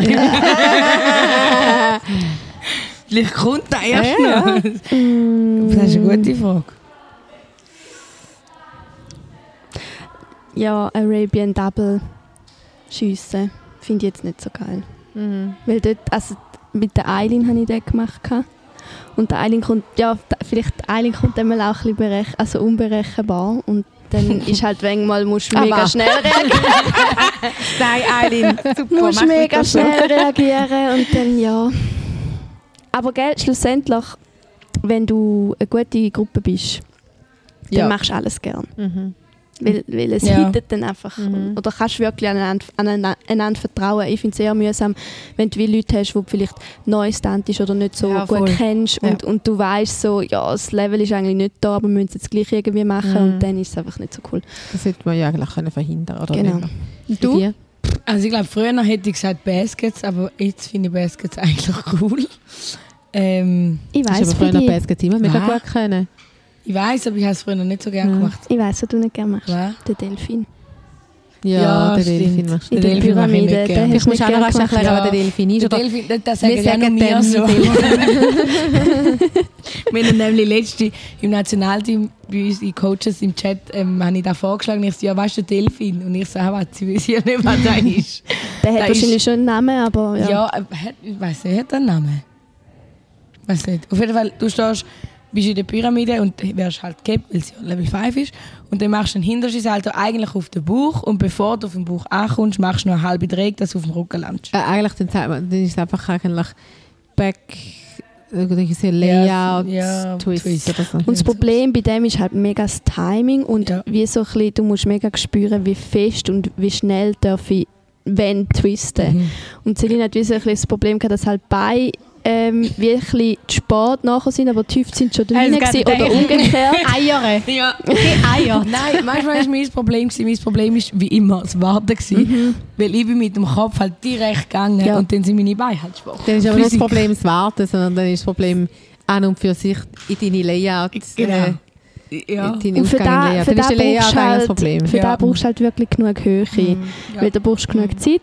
Vielleicht kommt der erst Ja, noch. Mm, Das ist eine gute Frage. Ja, Arabian Double schiessen finde ich jetzt nicht so geil. Mhm. Weil dort, also mit der Eileen habe ich das gemacht. Und der Eileen kommt, ja, vielleicht die Eileen kommt einmal auch ein bisschen also unberechenbar. Und dann ist halt, wenn mal musst du mega schnell reagieren. Nein, Eileen, super. musst mega schnell reagieren und dann ja. Aber gell, schlussendlich, wenn du eine gute Gruppe bist, dann Ja. machst du alles gern. Mhm. Weil, weil es Ja. hittet dann einfach. Mhm. Oder kannst du wirklich aneinander, vertrauen. Ich finde es sehr mühsam, wenn du wie Leute hast, die vielleicht neu stand ist oder nicht so Ja, gut voll. kennst Ja. und, und du weißt so, ja, das Level ist eigentlich nicht da, aber wir müssen es jetzt gleich irgendwie machen Mhm. und dann ist es einfach nicht so cool. Das sollte man ja eigentlich können verhindern oder Genau. nicht. Und du? Also ich glaube, früher hätte ich gesagt Baskets, aber jetzt finde ich Baskets eigentlich cool. Ähm, Ich Ich habe weiß, aber früher Baskets immer mega Was? gut können. Ich weiß, aber ich habe es früher noch nicht so gerne Mhm. gemacht. ich weiß, was du nicht gerne machst. Was? Der Delfin. Ja, Ja, der stimmt. Delfin machst du. In Den der Delfin mache ich nicht Pyramide, gerne. den musst du auch noch erklären, gemacht. was der Delfin ist. Der? Delfin, das, das Wir sagen ja nur sagen so. Delfin. Wir haben nämlich letzte im Nationalteam bei uns in Coaches im Chat ähm, habe ich da vorgeschlagen, ich so, ja, weißt du, der Delfin? Und ich so, ah, was, sie wissen ja nicht, was das ist. Der hat Da wahrscheinlich ist- schon einen Namen, aber ja. Ja, äh, hat, ich weiß nicht, hat er einen Namen? Weiß nicht. Auf jeden Fall, du stehst, bist in der Pyramide und wirst halt gehabt, weil sie ja Level 5 ist. Und dann machst du einen Hinterschießsalto eigentlich auf den Bauch und bevor du auf den Bauch ankommst, machst du noch eine halbe Drehung, dass du auf dem Rücken landest. Äh, eigentlich dann, dann ist es einfach eigentlich Back, so Layout, ja, Twist, Twist. oder so. Und das Problem bei dem ist halt mega das Timing und Ja. wie so ein bisschen, du musst mega spüren, wie fest und wie schnell darf ich wenn twisten. Mhm. Und Celine hat wie so ein bisschen das Problem gehabt, dass halt bei ähm, wie ein bisschen zu spät nachher sind, aber die Hüfte sind schon drin Also, gewesen, oder der- umgekehrt. Eier. Ja. Eier. Nein, manchmal war mein Problem, gewesen. mein Problem ist wie immer das Warten. Gewesen, Weil ich bin mit dem Kopf halt direkt gegangen Mhm. Ja. und dann sind meine Beine halt schwach. Dann ist aber nicht das. Problem das Warten, sondern dann ist das Problem an und für sich in deine Layouts. Genau. Äh, Ja. deine Und für da, Layout. für Dann ist der Layout das halt, Problem. für Ja. da brauchst du halt wirklich genug Höhe. Ja. Weil da brauchst du genug Zeit.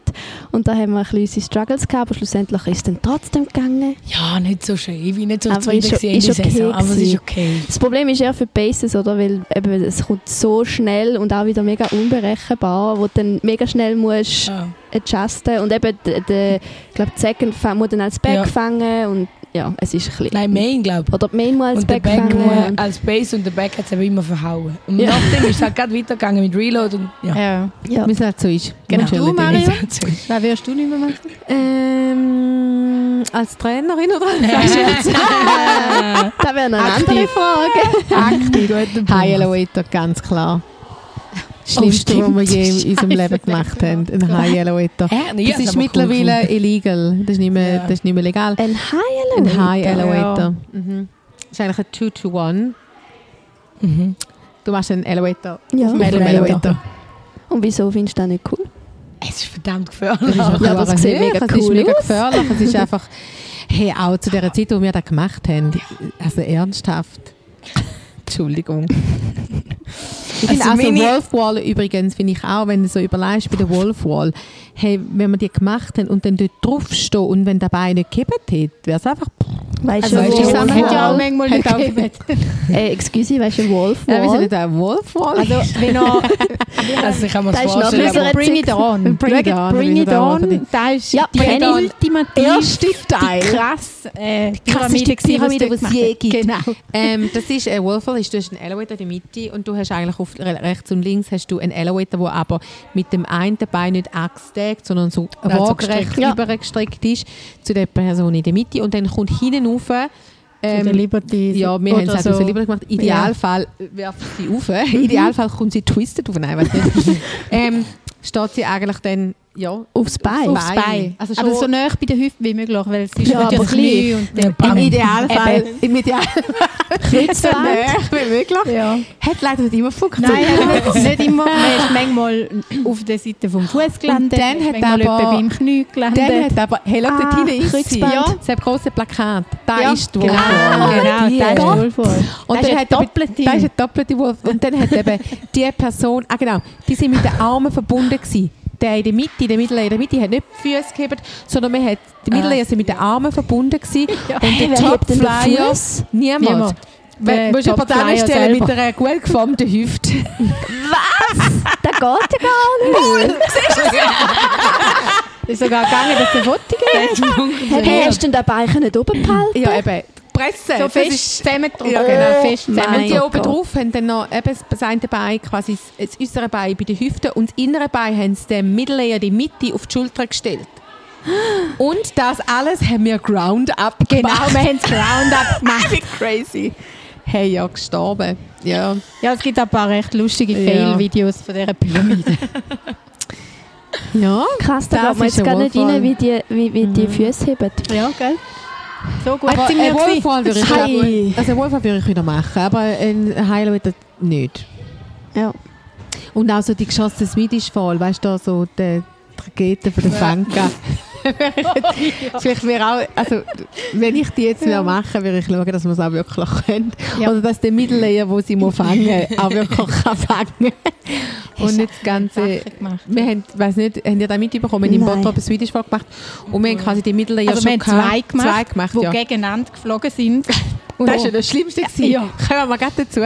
Und da haben wir ein bisschen unsere Struggles gehabt, aber schlussendlich ist es dann trotzdem gegangen. Ja, nicht so schön. Ich bin nicht so Aber zufrieden ist gewesen in ist okay Saison, aber es ist okay. Das Problem ist eher für die Bases, oder? Weil eben, es kommt so schnell und auch wieder mega unberechenbar, wo du dann mega schnell musst Ja. adjusten und eben ich glaube, die Second muss dann als Back Ja. fangen und ja, es ist ein bisschen... Nein, Main, glaube ich. Oder die Main muss als Und der Back, Back und- als Base und der Back hat es eben immer verhauen. Und Ja. nachdem ist es halt gerade weitergegangen mit Reload und ja. Ja. ja. Wie es halt so ist. Genau. Entschuldigung. Du, Mario? So. Was wirst du nicht mehr machen? Ähm, als Trainerin oder als Das wäre eine Aktiv. andere Frage. Aktiv. High Elevator, ganz klar. Das Schlimmste, stimmt. was wir je in unserem Leben gemacht haben. Ein High. Hä? Nee, Das ist cool mittlerweile gefunden. illegal. Das ist nicht mehr, das ist nicht mehr legal. Ein High Ein Elevator. High Elevator. Mhm. Das ist eigentlich ein 2 to 1 Mhm. Du machst einen Elevator Ja. auf dem Elevator. Und wieso findest du das nicht cool? Es ist verdammt Das ist gefährlich. Ja, aber es sieht mega Es ist cool mega gefährlich. Es ist einfach, hey, auch zu der Zeit, wo wir das gemacht haben, also ernsthaft. Entschuldigung. Ich finde Also auch so meine- Wolfwall übrigens, finde ich auch, wenn du so überlegst bei der Wolfwall, hey, wenn wir die gemacht haben und dann dort draufstehen und wenn der Bein nicht gekippt hätte, wäre es einfach, Weißt Also du, weißt du, hat ja auch manchmal Hat nicht auch- gegeben. äh, excuse, weißt du, Wolf ja, wir sind Wall? nicht ein Wolfwall. Also, wenn er... Also ich kann mir das Das ist noch vorstellen. Bring it on. Bring it on, Bring das it ist auch on. Das ist Ja, die ultimative, Erste Teil. die krasse äh, Pyramide, Pyramide, was die es je gibt. Genau. Ähm, das ist ein Waterfall, ist, du hast einen Elevator in der Mitte und du hast eigentlich auf re- rechts und links hast du einen Elevator, der aber mit dem einen Bein nicht angesteckt, sondern so Nein, so. Ja. übergestreckt ist zu der Person in der Mitte und dann kommt hinten rauf ähm, der Liberty. ja, wir haben es auch so. so. lieber gemacht. Idealfall werfen sie auf. Idealfall kommt sie twisted auf. Nein, weiß nicht. ähm, steht sie eigentlich dann ja, Aufs Bein. Aufs Bein. Also aber schon- so nah bei der Hüfte wie möglich, weil es ist Ja, das Knie und Ja. Im Idealfall, im Idealfall so nah wie möglich. Ja. Hat leider nicht immer funktioniert. Nein, nicht, immer. Man ist manchmal auf der Seite vom Fuß gelandet, dann hat manchmal aber- beim Knie gelandet. Dann hat aber, hey, schau, Ah, dort hinten ist sie. Ja. Das große Plakat. Da Ja, ist die genau, Wohnform. genau, die. der ist wohlvoll. Und dann hat doppelte. Da ist eine doppelte Wolf. Und dann hat eben die Person, ah genau, die sind mit den Armen verbunden gewesen. Der in der Mitte, der Mittellayer in der Mitte hat nicht die Füße gehabt, sondern man hat, die Mittellayer sind mit den Armen verbunden gewesen. Und Hey, der Topflyer, niemand. Niemand. Du musst jemanden anstellen mit einer gut geformten Hüfte. Das geht ja gar nicht. Es ist sogar gegangen, dass der Foto geht. Hey, hast du denn den Bein nicht oben behalten? Ja, eben. Presse. So das fest ist- zusammendrücken. Ja, genau. Fest Und die oben drauf haben dann noch eben das eine Bein, quasi das, das äußere Bein bei den Hüften und das innere Bein haben sie den Mittellayer, die Mitte, auf die Schulter gestellt. Und das alles haben wir Ground-Up Genau, gemacht. wir haben das Roundup gemacht. Crazy. Hey, ja, gestorben. Ja. Ja, es gibt ein paar recht lustige Ja. Fail-Videos von dieser Pyramide. Ja. Krass, da geht man jetzt gar nicht rein, wie die, wie, wie die Füße heben. ja, gell? So gut Aber ein. Wohlfall würde ich, Hey. also Wohlfall würde ich wieder machen, aber ein Highlight nicht. Ja. Und auch so die geschossene Swedish Fall, weißt du, so die Trageten von der Fanka. Vielleicht wäre auch, also wenn ich die jetzt ja. machen würde ich schauen, dass wir es auch wirklich können. Ja. Oder dass der Mittellayer, wo sie muss fangen auch wirklich kann fangen Und nicht das Ganze... Wir haben, weiss nicht, haben ihr das mitbekommen? Wir haben im. Bottrop ein Swedish Fall gemacht und wir haben quasi die Mittellayer Also wir schon haben zwei gemacht, zwei gemacht die ja. gegeneinander geflogen sind. Und das war ja das Schlimmste. Ja. Kommen wir mal gleich dazu.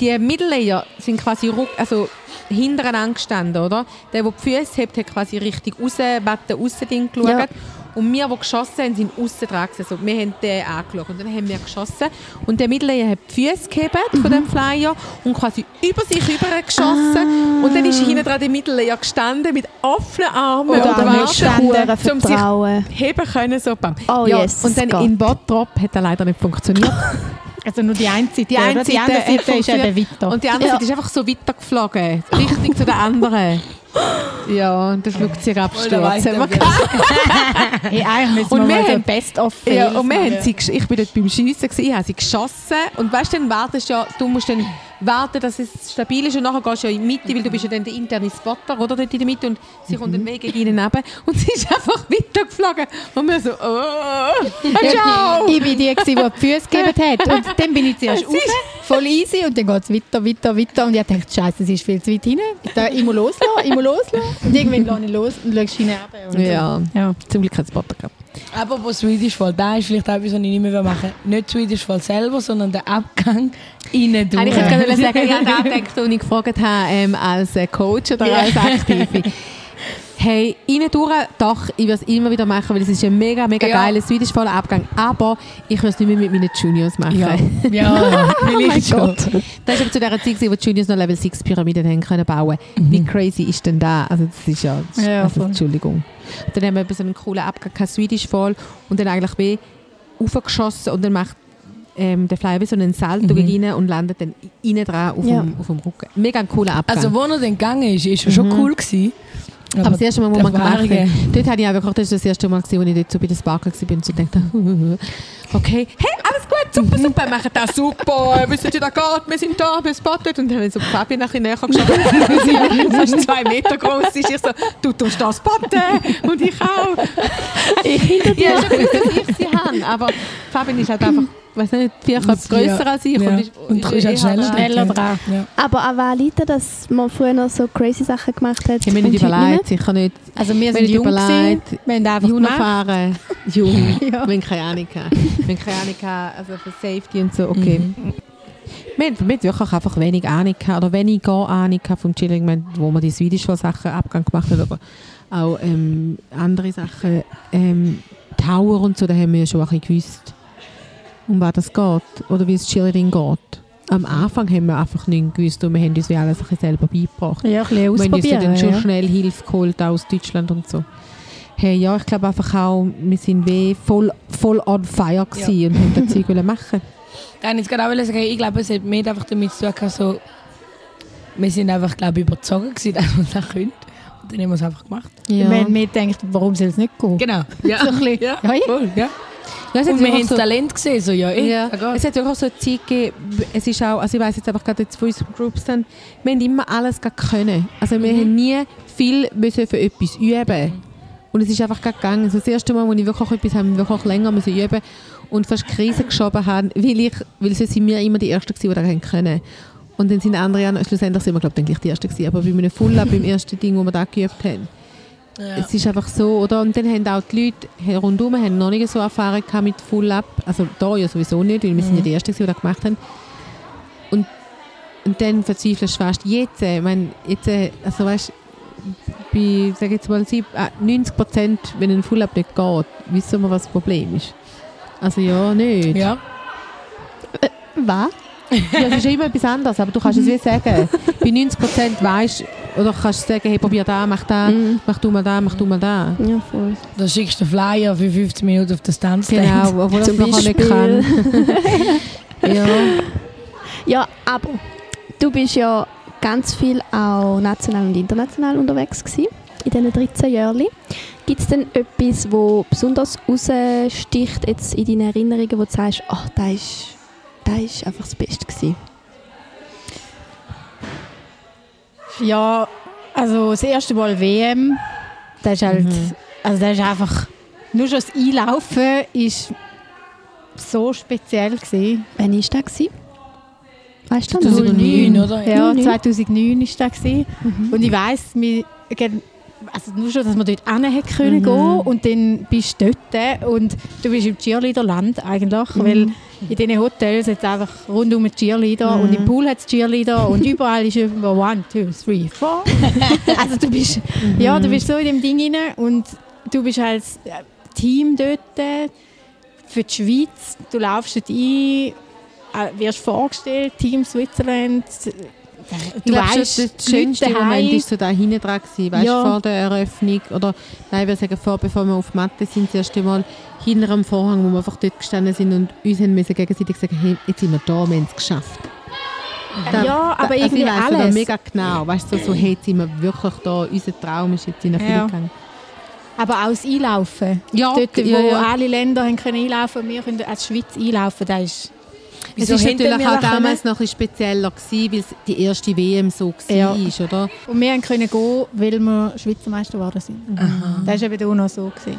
Die Mittellayer sind quasi ruck, also hintereinander gestanden, oder? Der, der die Füße hebt, hat quasi richtig raus, aussen drin geschaut. Ja. Und wir, die geschossen haben, sind aussen dran. Also wir haben den angeschaut und dann haben wir geschossen. Und der Mittellayer hat die Füße gehebt von dem Flyer und quasi über sich rüber geschossen. Und dann ist hinten dran der Mittellayer gestanden mit offenen Armen Oder. Hure um sich heben können. So, bam. Oh, ja, yes, und dann Gott. in Bottrop hat er leider nicht funktioniert. Also nur die eine Seite. Die eine oder? die Seite andere Seite ist der weiter. Und die andere. Seite ist einfach so weitergeflogen. Richtig zu der anderen. Ja, und der Flugzeugabsturz. Haben wir gehabt. hey, eigentlich Und wir wir haben- Best-of ja, und wir haben sie, ich bin dort beim Schiessen, gewesen, ich habe sie geschossen. Und weißt du, dann wartest du ja, du musst dann warten, dass es stabil ist und nachher gehst du ja in die Mitte, weil du bist ja dann der interne Spotter, oder, dort in der Mitte und sie kommt dann Weg gegen ihnen und sie ist einfach weitergeflogen. Und wir so, oh, ciao. Ich war die, gewesen, die die Füße gegeben hat. Und dann bin ich zuerst rauf, voll easy. Und dann geht es weiter, weiter, weiter. Und ich dachte, Scheiße, sie ist viel zu weit hinten. Dachte, ich muss loslassen, ich muss loslassen. Und irgendwann lasse ich los und schaue runter. Und Ja, ja. zum Glück hat es Spotter gehabt. Aber wo Swedish Fall, da ist vielleicht auch etwas, was ich nicht mehr machen will. Nicht Swedish Fall selber, sondern der Abgang innen durch. Ich hätte gerade sagen, ich habe da gedacht, als ich gefragt habe, ähm, als äh, Coach oder als Aktive. Hey, innen durch, doch, ich würde es immer wieder machen, weil es ist ein mega, mega Ja. geiler Swedish voller Abgang. Aber ich würde es nicht mehr mit meinen Juniors machen. Ja, ja, Oh vielleicht schon. Das war zu der Zeit, wo die Juniors noch Level 6 Pyramiden haben können bauen Wie crazy ist denn da? Also das ist ja, das Ja, also, voll. Entschuldigung. Und dann haben wir so einen coolen Abgang, kein Swedish Fall und dann eigentlich wie aufgeschossen und dann macht ähm, der Flyer wie so einen Salto Mhm. ihn und landet dann innen dran auf, Ja. dem, auf dem Rücken. Mega cooler Abgang. Also, wo er dann gegangen ist, ist er schon Mhm. cool gewesen. Aber das erste Mal, wo man gemacht hat, Erfahrungen- dort hatte ich auch wirklich, das ist das erste Mal, als ich dort so bei den Sparker war und so dachte, okay, hey, alles gut, super, super, wir machen das super, wisst ihr, wie das geht, wir sind da, wir spottet. Und dann habe ich so Fabian nachher näher geschaut, sie fast zwei Meter groß ist. Ich so, du tust das spotten und ich auch. Ich hinter Ich habe dir. schon gewusst, dass ich sie habe, aber Fabian ist halt einfach, weiß nicht, vier Köpfe grösser als ich. Ja. Und, ist, Und ist halt schneller, schneller dran. Ja. Aber an was liegt das, dass man früher noch so crazy Sachen gemacht hat? Ich habe mir nicht überlegt, sicher nicht. Also wir sind ich jung gewesen. überlegt, Wir haben einfach Jung erfahren. Jung. Ja. Wir haben keine Ahnung. gehabt. Wir haben keine Ahnung, gehabt, also für Safety und so, okay. Wir, haben, wir haben wirklich einfach wenig Ahnung gehabt, oder weniger Ahnung gehabt vom Chilling, wo wir die Swedish Sachen Abgang gemacht haben, aber auch ähm, andere Sachen. Ähm, Tower und so, da haben wir ja schon ein bisschen gewusst, um was das geht oder wie es Cheerleading geht. Am Anfang haben wir einfach nicht gewusst und wir haben uns wie alles ein selber beigebracht. Ja, ein bisschen Wir haben uns ja dann schon ja. schnell Hilfe geholt, auch aus Deutschland und so. Hey, ja, ich glaube einfach auch, wir sind wie voll, voll on fire gewesen und haben das Zeug wollen machen. Ich wollte jetzt gerade auch sagen, ich glaube, es hat mehr einfach damit zu tun, gehabt, so, wir sind einfach, glaube ich, überzogen gewesen, dass wir das können. Und dann haben wir es einfach gemacht. Ja. Wir haben mir gedacht, warum soll es nicht gehen? Genau. Ja, So ein bisschen, ja, ja, ja. voll, ja. Ja, Und wir haben das Talent gesehen, so, ja, eh, Ja, geht's. es hat wirklich auch so eine Zeit gegeben, es ist auch, also ich weiss jetzt einfach gerade jetzt von unserem Groups-Stand, wir haben immer alles können. Also wir haben nie viel müssen für etwas üben. Und es ist einfach gegangen. Also das erste Mal, wo ich wirklich etwas haben, wirklich länger müssen üben und fast Krise geschoben haben, weil ich, weil sonst sind wir immer die Ersten gewesen, die das können. Und dann sind andere, schlussendlich sind wir glaube ich dann gleich die Ersten gewesen, aber bei einem Full-Up, beim ersten Ding, wo wir da geübt haben, Ja. es ist einfach so, oder? Und dann haben auch die Leute rundherum haben noch nicht so Erfahrung gehabt mit Full-Up. Also da ja sowieso nicht, weil wir sind ja die Ersten, die das gemacht haben. Und, und dann verzweifelst du fast. Jetzt, äh, ich meine, jetzt, äh, also weißt bei, sag jetzt mal, sieb- äh, 90 Prozent, wenn ein Full-Up nicht geht, wissen wir, was das Problem ist. Also ja, nicht. ja. Was? Ja, es ist immer etwas anderes, aber du kannst es wie sagen. Bei 90 Prozent weißt oder kannst du sagen, hey, probier da, mach da, Mhm. mach du mal da, mach du mal da. Ja, voll. Da schickst du den Flyer für 15 Minuten auf den Standstand. Genau, obwohl es Zum nachher nicht kann. ja. Ja, aber du bist ja ganz viel auch national und international unterwegs gewesen, in diesen 13 Jahren. Gibt es denn etwas, wo besonders raussticht jetzt in deinen Erinnerungen, wo du sagst, ach, das ist, das ist einfach das Beste gewesen? Ja, also das erste Mal WM, das ist halt, Mhm. also das ist einfach, nur schon das Einlaufen ist so speziell gewesen. Wann war das? gewesen? Weißt du das? 2009, oder? Ja, 09. 2009 ist das gewesen. Mhm. Und ich weiss, wir, also nur schon, dass wir dort hin können Mhm. gehen und dann bist du dort und du bist im Cheerleaderland eigentlich, weil in diesen Hotels hat es einfach rundum Cheerleader und im Pool hat es Cheerleader und überall ist irgendwo one, two, three, four. also du bist, ja, du bist so in dem Ding rein und du bist als äh, Team dort äh, für die Schweiz, du laufst dort ein, äh, wirst vorgestellt, Team Switzerland, du weißt, der die schönste Leute Moment war so da hinten dran, gewesen, weißt, Ja. vor der Eröffnung. Oder, nein, wir sagen vor, bevor wir auf die Matte sind, das erste Mal hinter am Vorhang, wo wir einfach dort gestanden sind und uns haben müssen gegenseitig sagen, hey, jetzt sind wir da, wir haben es geschafft. Da- ja, aber da, also irgendwie ich weiss alles. mega genau, weißt du, so, so hey, jetzt sind wir wirklich da, unser Traum ist jetzt in Erfüllung Ja. gegangen. Aber auch das Einlaufen. Ja, Dort, wo ja, ja. alle Länder haben können einlaufen wir können als Schweiz einlaufen, das ist... Es Wieso ist hätten natürlich auch können? damals noch ein spezieller gewesen, weil es die erste WM so war, Ja. oder? Und wir können gehen, weil wir Schweizer Meister geworden sind. Das war eben auch noch so. Gewesen.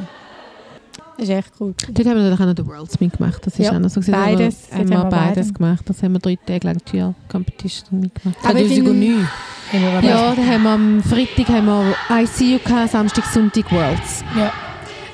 Das ist echt cool. Dort haben wir natürlich auch noch die Worlds mitgemacht. Das ist Ja, auch noch so gewesen, beides. Haben wir, haben wir beides beide. gemacht. Das haben wir drei Tage lang Cheer Competition mitgemacht. Aber ich finde- 2009. haben wir Ja, da haben wir am Freitag haben wir ICU gehabt, Samstag, Sonntag Worlds. ja.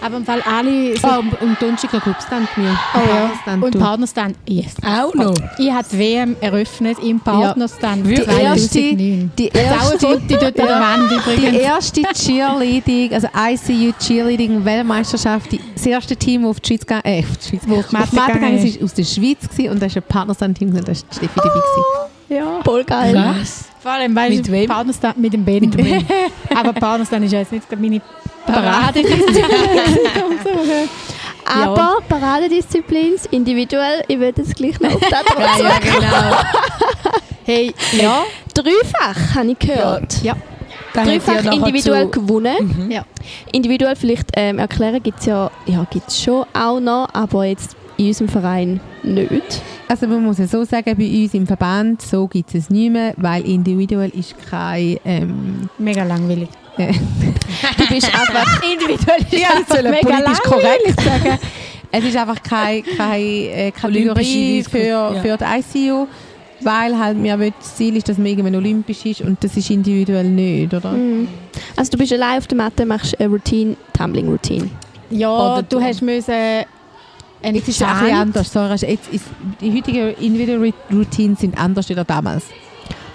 Aber im Fall alle... So, Oh, und, und Donnerstag noch Gruppenstand mir. oh, ja. Partnerstand, Und. Partnerstand, yes. Auch noch. Ich habe die WM eröffnet im Partnerstand Die erste- 2009. die Das ein Foto dort an der Wand Die erste Cheerleading, also ICU Cheerleading Weltmeisterschaft, die- das erste Team, das auf die Schweiz gegangen äh, auf die Schweiz, Wo auf die Matte gegangen ist, ist aus der Schweiz gewesen, und da ist ein Partnerstand-Team und da ist die Steffi dabei gewesen. Ja. Voll geil. Krass. Vor allem, weil Mit wem? Partnerstand mit dem Ben. Aber Partnerstand ist ja jetzt nicht meine Parade. Aber Paradedisziplin, individuell, ich würde jetzt gleich noch auf das Ja, ja, genau. hey, ja. Dreifach habe ich gehört. Ja. Dreifach ja nachher individuell zu- gewonnen. Mhm. Ja. Individuell vielleicht ähm, erklären gibt es ja, ja gibt's schon auch noch, aber jetzt in unserem Verein nicht. Also man muss ja so sagen, bei uns im Verband, so gibt es es nicht mehr, weil individuell ist kein... Ähm, Mega langweilig. Du bist einfach Individuell Ja, sollen mega politisch langweilig. sagen. Es ist einfach keine, keine äh, Kategorie für, für die ICU, weil halt mir das Ziel ist, dass man irgendwann olympisch ist und das ist individuell nicht, oder? Mhm. Also du bist allein auf der Matte, machst eine Routine, Tumbling Routine. Ja, Oder du du. hast müssen Jetzt ist es ein bisschen Stand- anders. Sarah, jetzt ist, die heutigen Individual Routines sind anders als damals.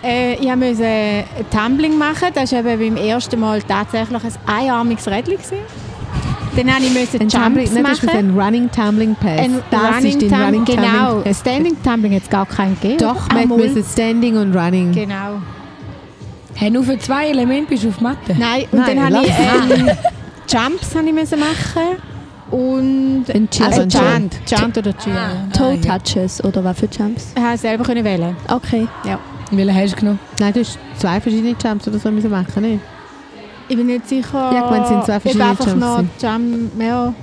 Äh, ich musste ein Tumbling machen. Das war eben beim ersten Mal tatsächlich ein einarmiges Rädchen. gewesen. Dann habe ich müssen Ein Tumbling, Jumps nein, das ist machen. ein Running Tumbling Pass. Ein das Running ist Tum- Running Genau, Tumbling Pass. Standing Tumbling hat es gar keinen gegeben. Doch, man müssen Standing und Running. Genau. Hey, nur für zwei Elemente bist du auf Mathe. Nein, und Nein, dann habe lass ich ähm, Jumps habe ich müssen machen und Ein Cheer also Chant, Chant oder Cheer. Ah. Toe ja. Touches oder was für Jumps? Ich habe selber können wählen. Okay. Welchen hast du genommen? Nein, du hast zwei verschiedene Jumps oder so müssen machen, nicht? Ich bin nicht sicher. Ja, ich es sind zwei ob verschiedene einfach Jumps noch sind. Jump, ja.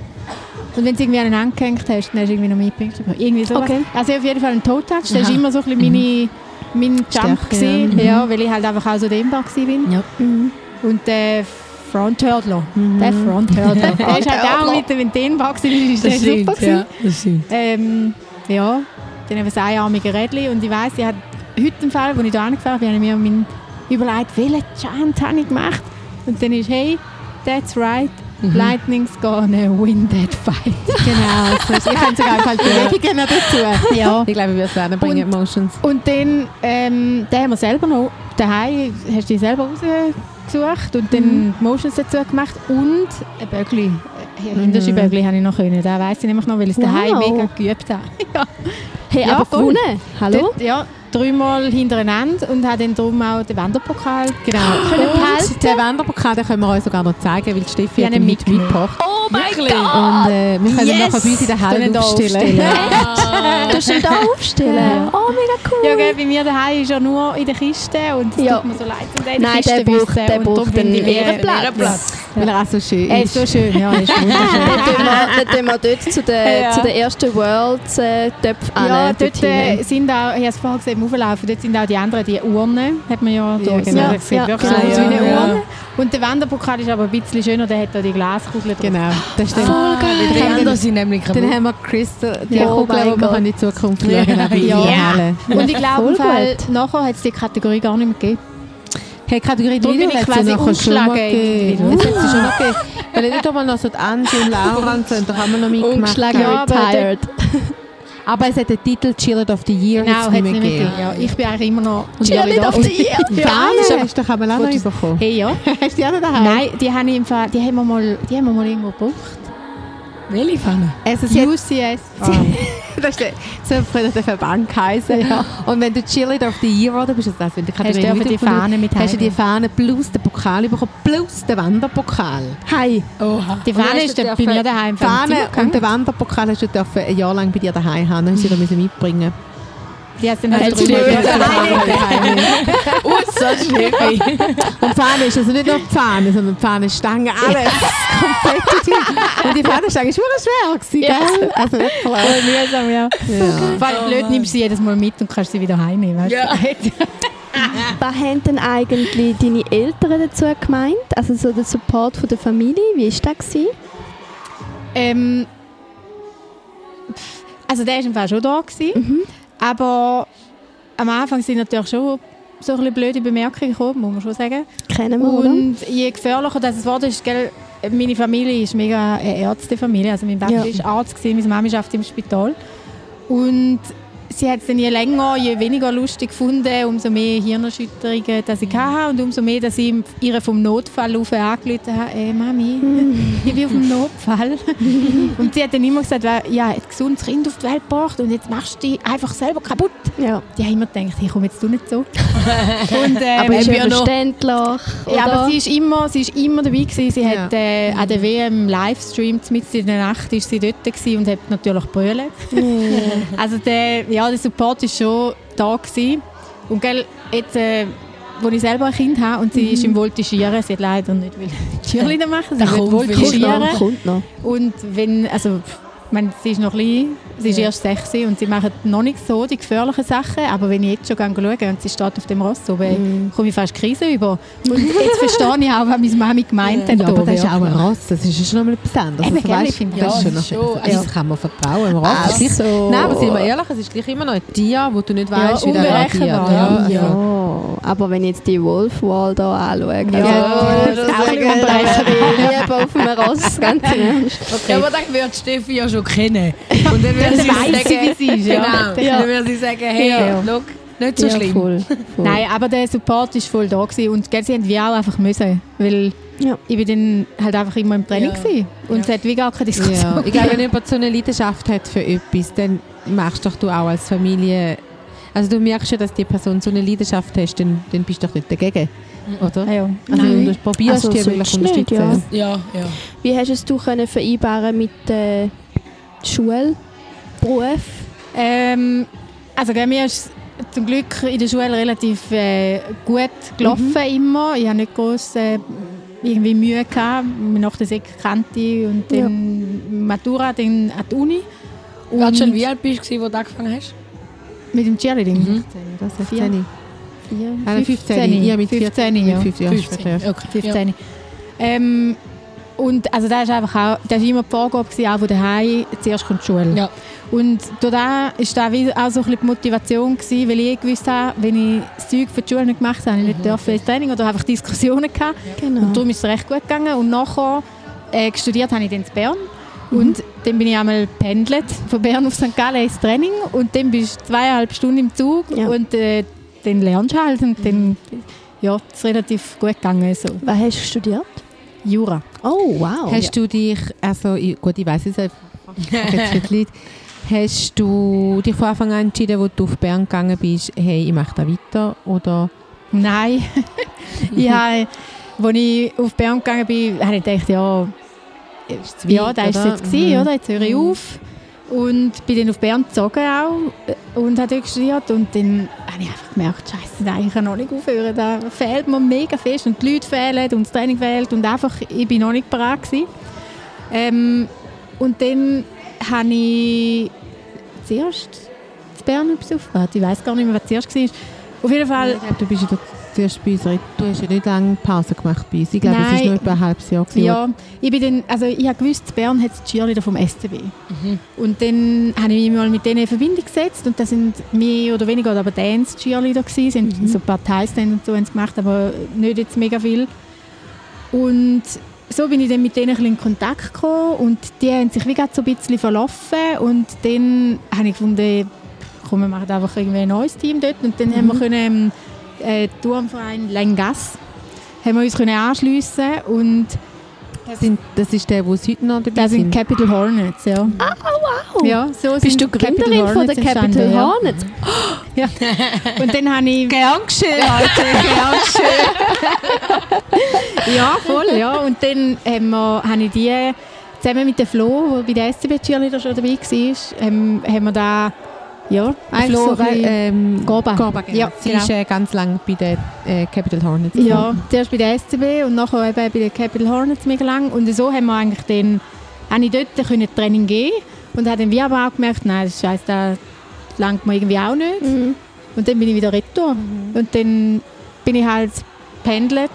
Und wenn du irgendwie einen angehängt hast, dann hast du irgendwie noch mehr Punkte. bekommen. Irgendwie sowas. Okay. Also auf jeden Fall ein Toe Touch. Das war immer so ein bisschen meine, mein Jump, Stärke, gewesen, ja. ja. weil ich halt einfach auch so dehnbar war. Ja. Mhm. Und der Front Hurdler, Mhm. der Front Hurdler, der ist halt auch mit dem dehnbar gewesen, ist der super gewesen. ja, das stimmt. Ähm, ja, dann eben das einarmige Rädchen. Und ich weiss, ich hatte heute im Fall, als ich hier angefahren bin, habe ich mir überlegt, welchen Chant habe ich gemacht. Und dann ist, hey, that's right, Mhm. Lightning's gonna win that fight. Genau, ist, ich kann sogar einfach die Bewegungen noch dazu. ja. Ich glaube, wir werden es bringen, Emotions. Und dann, ähm, den haben wir selber noch daheim, hast du die selber rausgesucht und dann die Motions dazu gemacht und ein Bögli. Ein Hinterschi-Bögli habe ich noch können. Da weiss ich nämlich noch, weil ich es daheim Wow. mega geübt habe. Hey, Ja, aber gewonnen. Hallo? Dort, ja, dreimal hintereinander und habe dann darum auch den Wanderpokal Genau. können behalten. Und den Wanderpokal den können wir euch sogar noch zeigen, weil die Steffi hat haben ihn ihn heute mitgebracht. Oh mein Und äh, wir können ihn Yes! nachher bei uns in der Halle aufstellen. aufstellen. Du hast ihn da aufstellen? Ja. Oh, mega cool. Ja, gell, bei mir daheim ist er nur in der Kiste und es Ja. tut mir so leid, um den in der Nein, Kiste der braucht- der Und braucht äh, Ehrenplatz. Weil er auch so schön Er ist. ist so schön, ja, er ist wunderschön. Dann tun wir, dort zu den, Ja. zu den ersten Worlds äh, Töpfen Ja, an, dort äh, sind auch, ich habe es vorher gesehen, im Auflaufen, dort sind auch die anderen, die Urnen, hat man ja da Ja, gesehen. genau. Das sieht Ja, wirklich ja, aus wie eine ja, ja. Urne. Und der Wanderpokal ist aber ein bisschen schöner, der hat da die Glaskugel drauf. Genau, das stimmt. Voll Die geil. anderen sind nämlich kaputt. Dann haben wir Crystal, die Oh Kugel, die wir Gott. in die Zukunft schauen Ja. in Ja. Halle. Und ich glaube, Voll nachher hat es die Kategorie gar nicht mehr gegeben. Hey, Kategorie Darum ich hat sie quasi nachher schon mal gegeben. Das hat sie schon noch gegeben. Weil ich nicht mal noch so die Angie und Laura und so, da haben wir noch mitgemacht. Umgeschlagen Ja, aber retired. Aber es hat den Titel Cheerleader of the Year Genau, nicht mehr gegeben. Ja, ich bin eigentlich immer noch Cheerleader of the Year. Fahne hast du doch auch noch bekommen. Hey, ja. Hast du die auch noch daheim? Nein, die haben, im Fall, die haben wir mal, die haben wir mal irgendwo gebraucht. Welche Pfanne? Also sie hat, UCS. das ist der, so früher der Verband geheißen. Ja. Und wenn du Cheerleader of the Year geworden bist, also wenn du Hast du die Fahne mit hast du die. Fahne plus den Pokal bekommen, plus den Wanderpokal. Hi. Oha. Die Fahne ist bei mir daheim. Die Fahne und den Wanderpokal hast du dürfen ein Jahr lang bei dir daheim haben. Dann hast du sie mitbringen Die hast du dann Hast halt drüber Schleppi. Und ist also nicht nur die Fahne, sondern die Fahnenstange, alles. Komplett Team. Und die Fahnenstange ist wirklich schwer gewesen, Ja. gell? Also wirklich klar. Voll mühsam, ja. Ja. Vor allem blöd, nimmst du sie jedes Mal mit und kannst sie wieder heimnehmen. Weißt Ja. du? Was haben denn eigentlich deine Eltern dazu gemeint? Also so der Support von der Familie, wie war das? Gewesen? ähm, also der war im Fall schon da. Gewesen, Mhm. Aber am Anfang sind natürlich schon so ein bisschen blöde Bemerkungen gekommen, muss man schon sagen. Kennen wir, oder? Und je gefährlicher das wurde, ist, gell, meine Familie ist mega eine Ärztefamilie. Also mein Papa Ja. ist Arzt, gewesen, meine Mama arbeitet im Spital. Und sie hat es dann je länger, je weniger lustig gefunden, umso mehr Hirnerschütterungen, dass ich hatte und umso mehr, dass ich ihr vom Notfall auf angerufen habe, «Ey, Mami, ich bin auf dem Notfall. und sie hat dann immer gesagt, «Weil, ja, ein gesundes Kind auf die Welt gebracht und jetzt machst du dich einfach selber kaputt. Ja. Die haben immer gedacht, hey, komm jetzt du nicht so. und, ähm, Aber ist ja verständlich. ja, aber sie ist immer, sie ist immer dabei gewesen. Sie Ja. hat äh, an der WM Livestream mitten in der Nacht ist sie dort gewesen und hat natürlich brüllen. also der, ja, der Support ist schon da gewesen. Und gell, jetzt, äh, wo ich selber ein Kind habe und sie ist im Voltigieren, sie hat leider nicht will Cheerleader machen, sie will kommt Voltigieren. noch, kommt noch. Und wenn, also, meine, sie ist noch klein, sie ist Ja. erst 16 und sie macht noch nicht so die gefährlichen Sachen, aber wenn ich jetzt schon schaue und sie steht auf dem Ross oben, Mm. komme ich fast Krise über. Und jetzt verstehe ich auch, was meine Mami gemeint hat. Ja, aber das ist auch ein Ross, das ist ja schon mal etwas anderes. Eben, Also, gell, weißt, ich finde das das ist schon schon, noch, also- das kann man vertrauen. Ein Ross Also. Nein, aber sind wir ehrlich, es ist gleich immer noch ein Tier, wo du nicht weißt, wie der reagiert. unberechenbar, Ja, also- Ja, aber wenn ich jetzt die Wolfwall hier anschaue, also, Ja, das das ist auch ein bisschen lieber auf einem Ross, ganz Ernst. Ja, aber dann wird Steffi ja schon kennen. Und dann wird Dann sie sagen, wie sie ist, ja. Genau. Ja. Dann wird sie sagen, hey, Ja. look, nicht so ja, schlimm. Voll, voll. Nein, aber der Support ist voll da gewesen. und gell, sie haben wir auch einfach müssen, weil Ja. ich bin dann halt einfach immer im Training Ja. gewesen. und Ja. es hat wie gar keine Diskussion Ja. Ich glaube, wenn jemand so eine Leidenschaft hat für etwas, dann machst doch du auch als Familie. Also du merkst ja, dass die Person so eine Leidenschaft hast, dann, dann bist du doch nicht dagegen, oder? Ja, ja. Also Nein. du probierst Also die wirklich unterstützen. Ja, ja. Wie hast es du können vereinbaren mit der Schule, Beruf? Ähm, also gell, mir ist zum Glück in der Schule relativ äh, gut gelaufen immer. Ich habe nicht groß äh, irgendwie Mühe gehabt. Nach der Sek kannte und dann Matura, dann an die Uni. Und du schon, wie alt bist du, als du angefangen hast? mit dem Cheerleading? Mhm. Das ist Vier. 15. Vier. Ah, nein, 15. Ja, mit 15, 14. ja. Mit 15, ja, später, ja. Okay. 15. Ähm, und also das ist einfach auch, das war immer die Vorgabe, gewesen, auch von daheim, zuerst kommt die Schule. Ja. Und durch das war da wie auch so ein bisschen die Motivation, gewesen, weil ich gewusst habe, wenn ich das Zeug für die Schule nicht gemacht habe, ich nicht dürfen ins Training oder einfach Diskussionen gehabt. Genau. Und darum ist es recht gut gegangen. Und nachher äh, studiert habe ich dann in Bern. Und dann bin ich einmal pendelt von Bern auf St. Gallen ins Training und dann bist du zweieinhalb Stunden im Zug Ja. und äh, dann lernst du halt und dann ja, es ist relativ gut gegangen. So. Was hast du studiert? Jura. Oh, wow. Hast du dich, also ich, gut, ich weiß es einfach, jetzt Leute, hast du dich von Anfang an entschieden, wo du auf Bern gegangen bist, hey, ich mache da weiter oder Nein. ich habe, als ich auf Bern gegangen bin, habe ich gedacht, ja, ist es ja weit, da war es jetzt, gewesen, Mhm. oder? Jetzt höre ich auf. Und bin dann auf Bern gezogen auch und habe dort studiert. Und dann habe ich einfach gemerkt, Scheiße, nein, ich kann noch nicht aufhören. Da fehlt mir mega fest und die Leute fehlen und das Training fehlt. Und einfach, ich bin noch nicht bereit gewesen. Ähm, und dann habe ich zuerst in Bern etwas aufgebaut. Ich weiß gar nicht mehr, was zuerst war. Auf jeden Ja, Fall, glaube, du bist ja dort uns, re- du hast ja nicht lange Pause gemacht bei uns. Ich glaube, es ist nur etwa ein halbes Jahr gewesen, Ja, ich bin dann, also ich habe gewusst, in Bern hat es die Cheerleader vom SCB. Und dann habe ich mich mal mit denen in Verbindung gesetzt und das sind mehr oder weniger aber Dance-Cheerleader gewesen, sind so ein paar Teilstände und so haben sie gemacht, aber nicht jetzt mega viel. Und so bin ich dann mit denen ein in Kontakt gekommen und die haben sich wie gerade so ein bisschen verlaufen und dann habe ich gefunden, komm, wir machen einfach irgendwie ein neues Team dort. Und dann haben wir können, ähm, äh, Turmverein Lengas haben wir uns können anschliessen und Das, sind, das ist der, wo es heute noch dabei das sind. Capital Hornets, ja. Ah, wow. ja so Bist du Gründerin von der Capital entstanden, ja. Hornets? Und dann habe ich... Gern geschehen, Leute, gern geschehen. Ja, voll, ja. Und dann haben wir, habe ich die zusammen mit der Flo, der bei der SCB Cheerleader schon dabei war, haben, haben wir da ja, eigentlich Flo, so ähm, Gorba. Gorba, genau. Ja, Sie genau. ist äh, ganz lange bei der äh, Capital Hornets. Ja, zuerst bei der SCB und nachher eben bei der Capital Hornets mega lang. Und so haben wir eigentlich dann, habe ich dort können Training geben und habe dann wie aber auch gemerkt, nein, das Scheiß, da langt mir irgendwie auch nicht. Mhm. Und dann bin ich wieder retour. Und dann bin ich halt pendelt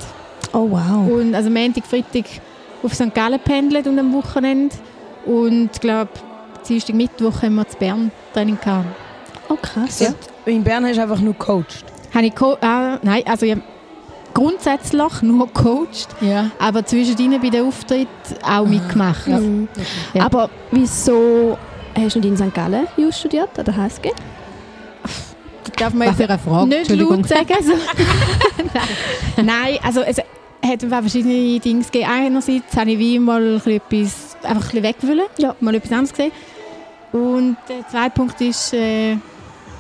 Oh, wow. und also Montag, Freitag auf St. Gallen pendelt und am Wochenende. Und ich glaube, Dienstag, Mittwoch haben wir zu Bern Training gehabt. Oh, krass. So, In Bern hast du einfach nur gecoacht. Habe ich co ah, nein, also ich habe grundsätzlich nur gecoacht, Ja. aber zwischendrin bei den Auftritten auch mitgemacht. Mhm. Ja. Aber wieso hast du nicht in St. Gallen Jus studiert, an der HSG? Darf man Was für eine Frage, nicht laut sagen? Also, nein, also es hat verschiedene Dinge gegeben. Einerseits habe ich wie mal ein bisschen etwas, einfach ein bisschen wegwollen, Ja. mal etwas anderes gesehen. Und der zweite Punkt ist, äh,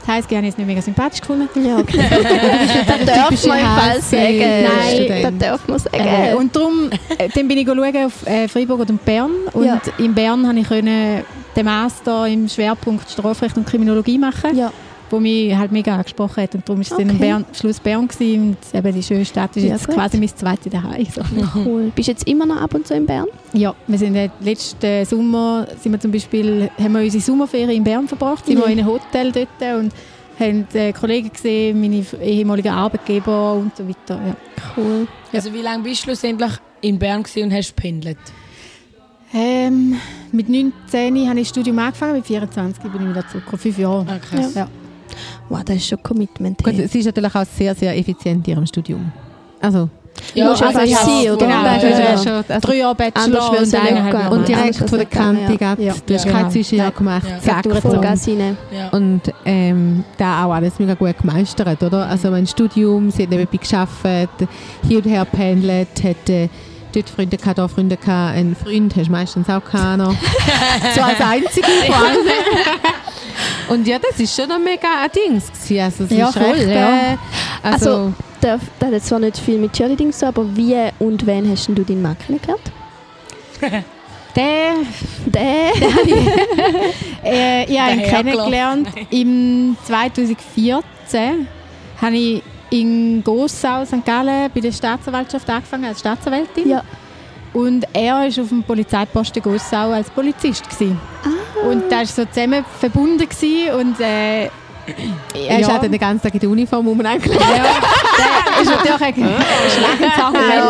die HSG habe ich jetzt nicht mega sympathisch gefunden. Ja, okay. das darf man im sagen. Nein, das darf man sagen. Äh, und darum, äh, dann bin ich schauen auf äh, Freiburg und Bern. Und Ja. in Bern habe ich können den Master im Schwerpunkt Strafrecht und Kriminologie machen, ja. Wo mich halt mega angesprochen hat. Und darum war es dann am Okay. Bern, Schluss Bern gewesen. und eben die schöne Stadt ist Ja, jetzt gut. quasi mein zweites daheim. So. Cool. Bist du jetzt immer noch ab und zu in Bern? Ja, wir sind äh, letzten Sommer sind wir zum Beispiel, haben wir unsere Sommerferien in Bern verbracht, sind Ja. wir in einem Hotel dort und haben äh, Kollegen gesehen, meine ehemaligen Arbeitgeber und so weiter. Ja. Cool. Also wie lange bist du schlussendlich in Bern und hast gependelt? Ähm, mit 19 habe ich das Studium angefangen, mit 24 bin ich wieder zurück. Fünf Jahre. Ah, krass. Ja. Wow, das ist schon Commitment. Gut, Hey. sie ist natürlich auch sehr, sehr effizient in ihrem Studium. Also, Ja, musst einfach ja, sein, oder? Genau, du, ja, ja. schon, also Drei Jahre Bachelor und eineinhalb gegangen. Jahre. und Ja, direkt von der Kante, ja. Ja. du hast Ja, kein. Zwischenjahr gemacht, Ja. zack, Durch- voll. Vollgas rein. Ja. Und ähm, da auch alles mega gut gemeistert, oder? Also mein Studium, sie hat nebenbei gearbeitet, hier und her pendelt, hat äh, dort Freunde gehabt, da Freunde gehabt. Einen Freund hast du meistens auch noch. so als einzige vor allem. Und ja, das ist schon ein mega ein Ding. gewesen. Also, es Ja, ist voll, recht, ja. also, Also, das hat zwar nicht viel mit Cheerleading zu aber wie und wann hast du deinen Mann kennengelernt? Der, Der? äh, ich habe ihn kennengelernt im 2014. Habe ich in Gossau, St. Gallen, bei der Staatsanwaltschaft angefangen als Staatsanwältin. Ja. Und er war auf dem Polizeiposten Gossau als Polizist. Gewesen. Ah. Und da war so zusammen verbunden. Gewesen und, äh, er ist ja. auch den ganzen Tag in der Uniform rumgelegt. Ja, der ist natürlich ein Schlagensargument.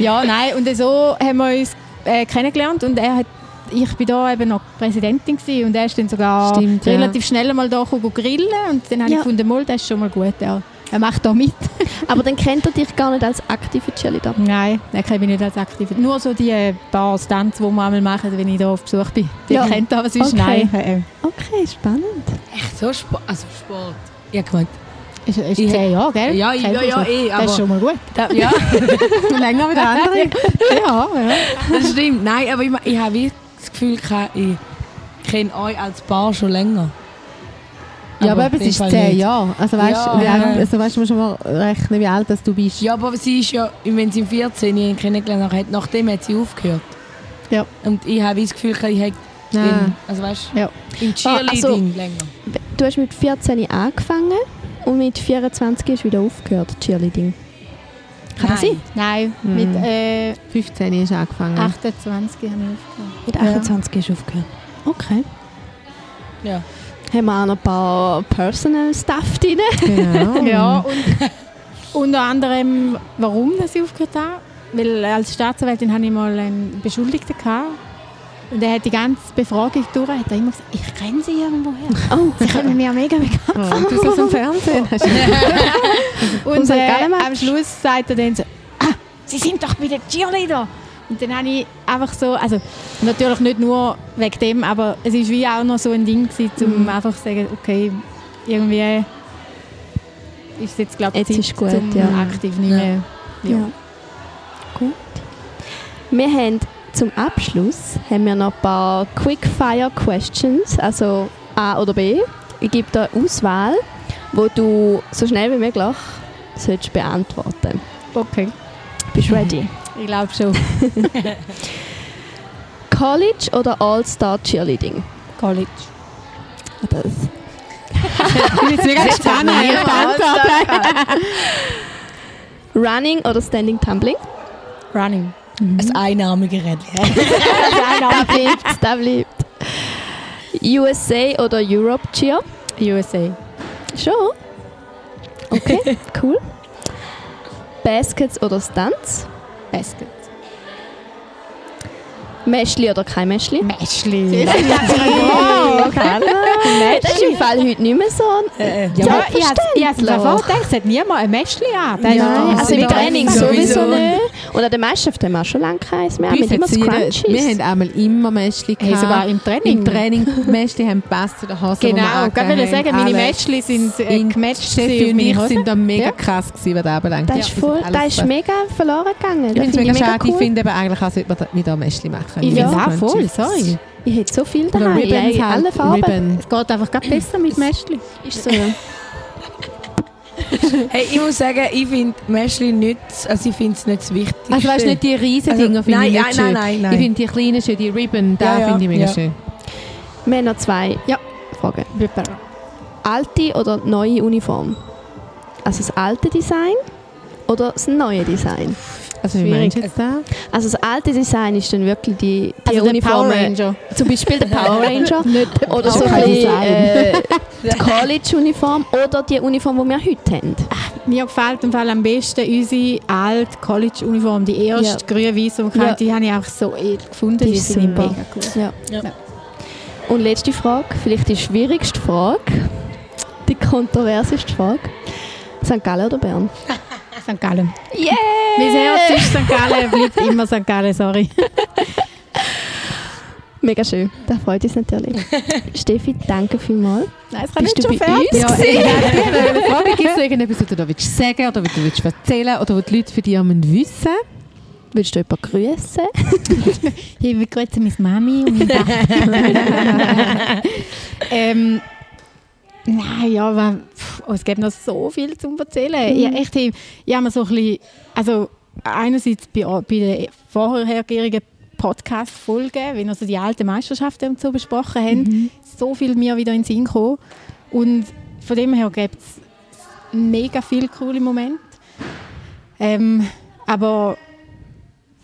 Ja, nein, und so haben wir uns äh, kennengelernt und er hat, ich bin da eben noch Präsidentin gewesen und er ist dann sogar Stimmt, ja. relativ schnell mal da grillen und dann habe Ja. ich gefunden, mal, das ist schon mal gut, er, er macht da mit. Aber dann kennt er dich gar nicht als aktive Cheerleader. Nein, den kenne ich nicht als aktiv. Nur so die äh, paar Stunts, die wir einmal machen, wenn ich da auf Besuch bin. Die Ja. kennt er, aber sonst Okay. nein. Äh, Okay, spannend. Echt so Sport? Also Sport. Ja, gemeint. Ist, ist Ich- zehn Jahre, gell? Ja, ja, Kennt ja, er so. eh, Das aber- ist schon mal gut. Da, ja, Länger wie der andere. Ja, ja. das stimmt. Nein, aber ich, ich habe das Gefühl, ich kenne euch als Paar schon länger. Ja, aber, dem es ist Fall zehn nicht. Jahre. Also weißt Ja, wie ja. alt, also, weißt, du musst schon mal rechnen, wie alt dass du bist. Ja, aber sie ist ja, wenn sie im 14 ihn kennengelernt hat, nachdem hat sie aufgehört. Ja. Und ich habe das Gefühl, ich habe Ah. in, also weißt, Ja. im Cheerleading also- länger. Du hast mit 14 angefangen und mit 24 hast du wieder aufgehört, Cheerleading. Kann das sein? Nein, Mhm. mit äh, 15 ist angefangen. 28 habe ich aufgehört. Mit Ja. 28 hast du aufgehört. Okay. Ja. Haben wir auch noch ein paar Personal Stuff drin? Genau. Ja, und unter anderem, warum dass ich aufgehört habe. Weil als Staatsanwältin hatte ich mal einen Beschuldigten. Gehabt. Und er hat die ganze Befragung durch, hat er immer gesagt, ich kenne sie irgendwoher. Oh, Sie kommen mir mega bekannt. Oh, und du so dem Fernsehen hast. Und St. äh, am Schluss sagt er dann so, ah, Sie sind doch bei den Cheerleader. Und dann habe ich einfach so, also natürlich nicht nur wegen dem, aber es war wie auch noch so ein Ding gewesen, um Mhm. einfach zu sagen, okay, irgendwie ist es jetzt glaube ich Jetzt ist gut, zum ja. aktiv nicht Ja. mehr. Ja. Gut. Wir haben zum Abschluss haben wir noch ein paar Quickfire Questions, also A oder B. Ich gebe dir eine Auswahl, wo du so schnell wie möglich sollst beantworten. Okay, Bist du ready? Ich glaube schon. College oder All-Star Cheerleading? College. Das. Ich bin jetzt mega gespannt. Running oder Standing Tumbling? Running. Ein einarmige Rädchen. Da bleibt, da bleibt. USA oder Europe Cheer? USA. Schon? Okay, cool. Baskets oder Stunts? Basket. Mäschli oder kein Mäschli? Mäschli. Das ist im Fall heute nicht mehr so. Äh, Ja, ich habe davor gedacht, es hat niemand ein Mäschli an. Nein, doch- also im. Training sowieso nicht. Und an der Meisterschaft haben wir auch schon lange keins mehr. Wir haben immer Scrunchies. Wir haben einmal immer Mäschli Hey, sogar gehabt. im Training. Im Training Mäschli haben gepasst zu den Hosen, die wir Genau, ich wollte sagen, meine. Mäschli sind äh, In- gematcht Steffi auf und ich Hose. sind da mega Ja. krass gewesen, was das anbelangt. das Ja, ist, mega verloren gegangen. Ich finde es mega schade. Ich finde eigentlich, auch sollte man mit da Mäschli machen. Ich Ja, finde finde es voll, sorry. Ich hätte so viel daheim. Ribbons in halt. alle Farben. Ribbon. Es geht einfach besser mit Mäschli. Ist so, ja. Hey, ich muss sagen, ich finde Mäschli nicht, also ich finde es nicht das Wichtigste. Also weißt du, nicht die riesen Also, Dinger finde nein, ich nein, nicht schön. nein, nein, nein. Ich finde die kleinen schön, die Ribbon, da Ja, ja, finde ich mega ja. schön. Wir haben noch zwei Ja. Fragen. Bitte. Alte oder neue Uniform? Also das alte Design oder das neue Design? Also wie meinst du jetzt da? Also das alte Design ist dann wirklich die, die Also der Power. Ranger. Zum Beispiel der Power Ranger. oder so ein bisschen, Design. äh, die College-Uniform oder die Uniform, die wir heute haben. Mir gefällt im Fall am besten unsere alte College-Uniform, die erste Ja. grün-weiß Ja. die habe ich auch so edel gefunden. Die Die, ist sind super. mega gut. Ja. Ja. Und letzte Frage, vielleicht die schwierigste Frage, die kontroverseste Frage. St. Gallen oder Bern? St. Gallen. Yeah! Mein Herz ist St. Gallen, bleibt immer St. Gallen, sorry. Mega schön, das freut uns natürlich. Steffi, danke vielmals. Nein, es kann Bist nicht du schon bei fertig. uns? Ja, ich wollte dich fragen, gibt es irgendetwas, was du da willst sagen oder was du willst erzählen oder was die Leute für dich müssen wissen Willst du jemanden grüßen? Ich begrüße meine Mami und meinen Papa. ähm, nein, ja, aber, pff, oh, es gibt noch so viel zu erzählen. Ich, echt, ich, ich habe mir so ein bisschen, also einerseits bei, bei den vorhergehenden Podcast-Folgen, wenn wir so die alten Meisterschaften und so besprochen haben, so viel mir wieder in den Sinn gekommen. Und von dem her gibt es mega viele coole Momente. Ähm, aber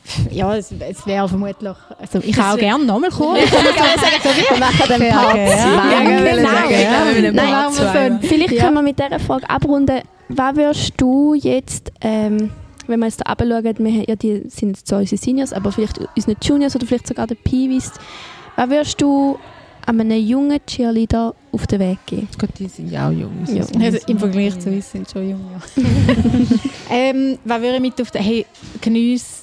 ja, es, es wäre vermutlich. Also ich kann auch gerne nochmal kommen. Wir machen den Part Ja, zwei. Ja, genau. sagen, wir Nein, machen. Vielleicht können wir mit dieser Frage abrunden. Was würdest du jetzt, ähm, wenn wir jetzt da runterschauen, wir haben, ja, die sind jetzt zwar unsere Seniors, aber vielleicht unsere Juniors oder vielleicht sogar der Peewees, was würdest du einem jungen Cheerleader auf den Weg geben? Gott, die sind ja auch jung. Ja. Also im Vergleich zu uns sind schon jung, ja. ähm, was würde ich mit auf den... Hey, geniess,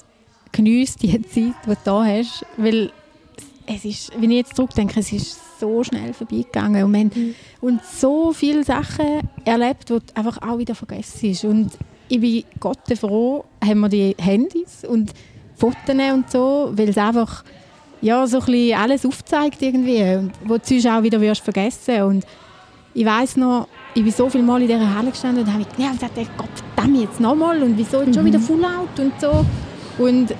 geniess die Zeit, die du da hast, weil es ist, wenn ich jetzt zurückdenke, es ist so schnell vorbeigegangen und, haben, und so viele Sachen erlebt, die du einfach auch wieder vergessen Und ich bin Gott froh, haben wir die Handys und Fotos und so, weil es einfach ja, so ein bisschen alles aufzeigt irgendwie und wo du sonst auch wieder wirst vergessen. Und ich weiß noch, ich bin so viele Mal in dieser Halle gestanden und habe gesagt, Gott verdammt, jetzt nochmal und wieso jetzt schon wieder Full Out und so. Und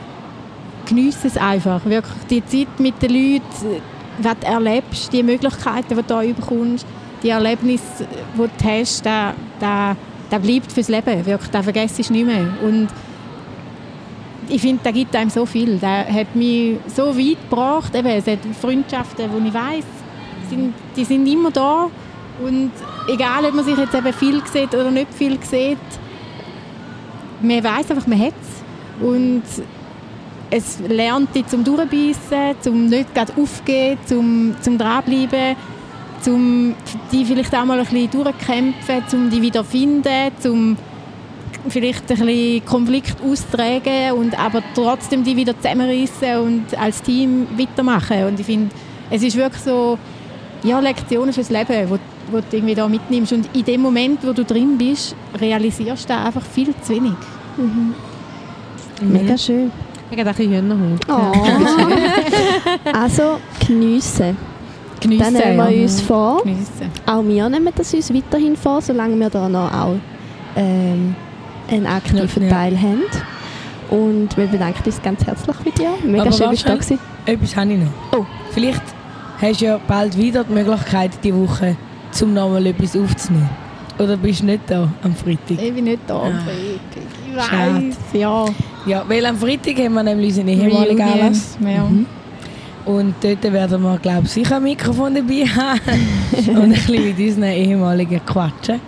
geniesse es einfach, wirklich die Zeit mit den Leuten, was du erlebst, die Möglichkeiten, die du da bekommst, die Erlebnisse, die du hast, das, das, das bleibt fürs Leben, wirklich, das vergesse ich nicht mehr. Und ich finde, das gibt einem so viel. Das hat mich so weit gebracht. Eben, es hat Freundschaften, die ich weiss, sind, die sind immer da. Und egal, ob man sich jetzt eben viel sieht oder nicht viel sieht, man weiß einfach, man hat es. Und es lernt dich zum Durchbeissen, zum nicht gerade aufgehen, zum, zum dranbleiben, zum die vielleicht auch mal ein bisschen durchkämpfen, zum die wieder finden, zum vielleicht ein bisschen Konflikt austragen und aber trotzdem die wieder zusammenreißen und als Team weitermachen. Und ich finde, es ist wirklich so ja, Lektionen fürs Leben, wo, wo du irgendwie da mitnimmst. Und in dem Moment, wo du drin bist, realisierst du einfach viel zu wenig. Mega schön. Ich habe ein bisschen Hühnerhaut. Oh. also, geniessen. Geniessen, Dann nehmen wir ja. uns vor. Geniessen. Auch wir nehmen das uns weiterhin vor, solange wir da noch auch ähm, einen aktiven Ja. Teil haben. Und wir bedanken uns ganz herzlich bei dir. Mega Aber schön, bist du da gewesen. Etwas habe ich noch. Oh. Vielleicht hast du ja bald wieder die Möglichkeit, die Woche, zum nochmal etwas aufzunehmen. Oder bist du nicht da am Freitag? Ich bin nicht da. Ah. Ich Schade. weiß, ja. Ja, weil am Freitag haben wir nämlich unseren ehemaligen Reunion, Anlass. Ja. Mhm. Und dort werden wir, glaube ich, sicher ein Mikrofon dabei haben. und ein bisschen mit unseren ehemaligen quatschen.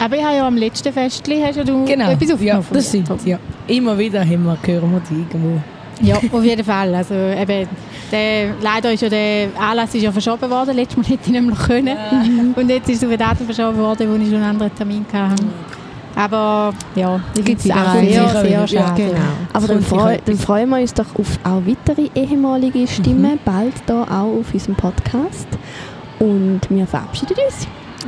Aber ich habe ja am letzten hast ja du Genau. etwas aufgenommen. ja, das sind ja. Immer wieder haben wir, hören wir die irgendwo. Ja, auf jeden Fall. Also, eben, der, leider ist ja der Anlass ist ja verschoben worden. Letztes Mal hätte ich nicht mehr können. Und jetzt ist es auf ein Datum verschoben worden, wo ich schon einen anderen Termin hatte. Aber ja, das Gibt's ist wieder sehr, sehr, sehr schade. Ja, Genau. Aber Es dann, freu, dann freuen wir uns doch auf auch weitere ehemalige Stimmen, bald da auch auf unserem Podcast. Und wir verabschieden uns.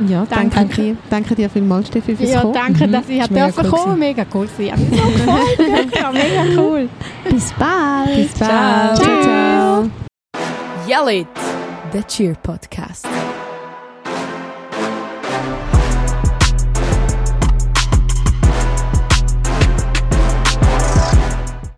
Ja, danke, Danke. dir. Danke dir vielmals, Steffi, fürs Ja, Kommen. danke, dass ich mega dürfen cool kommen. gewesen. Mega cool gewesen. Hat mich so gefreut. Ja, mega cool. Bis bald. Bis bald. Ciao. Ciao, ciao. Yell it! The Cheer Podcast.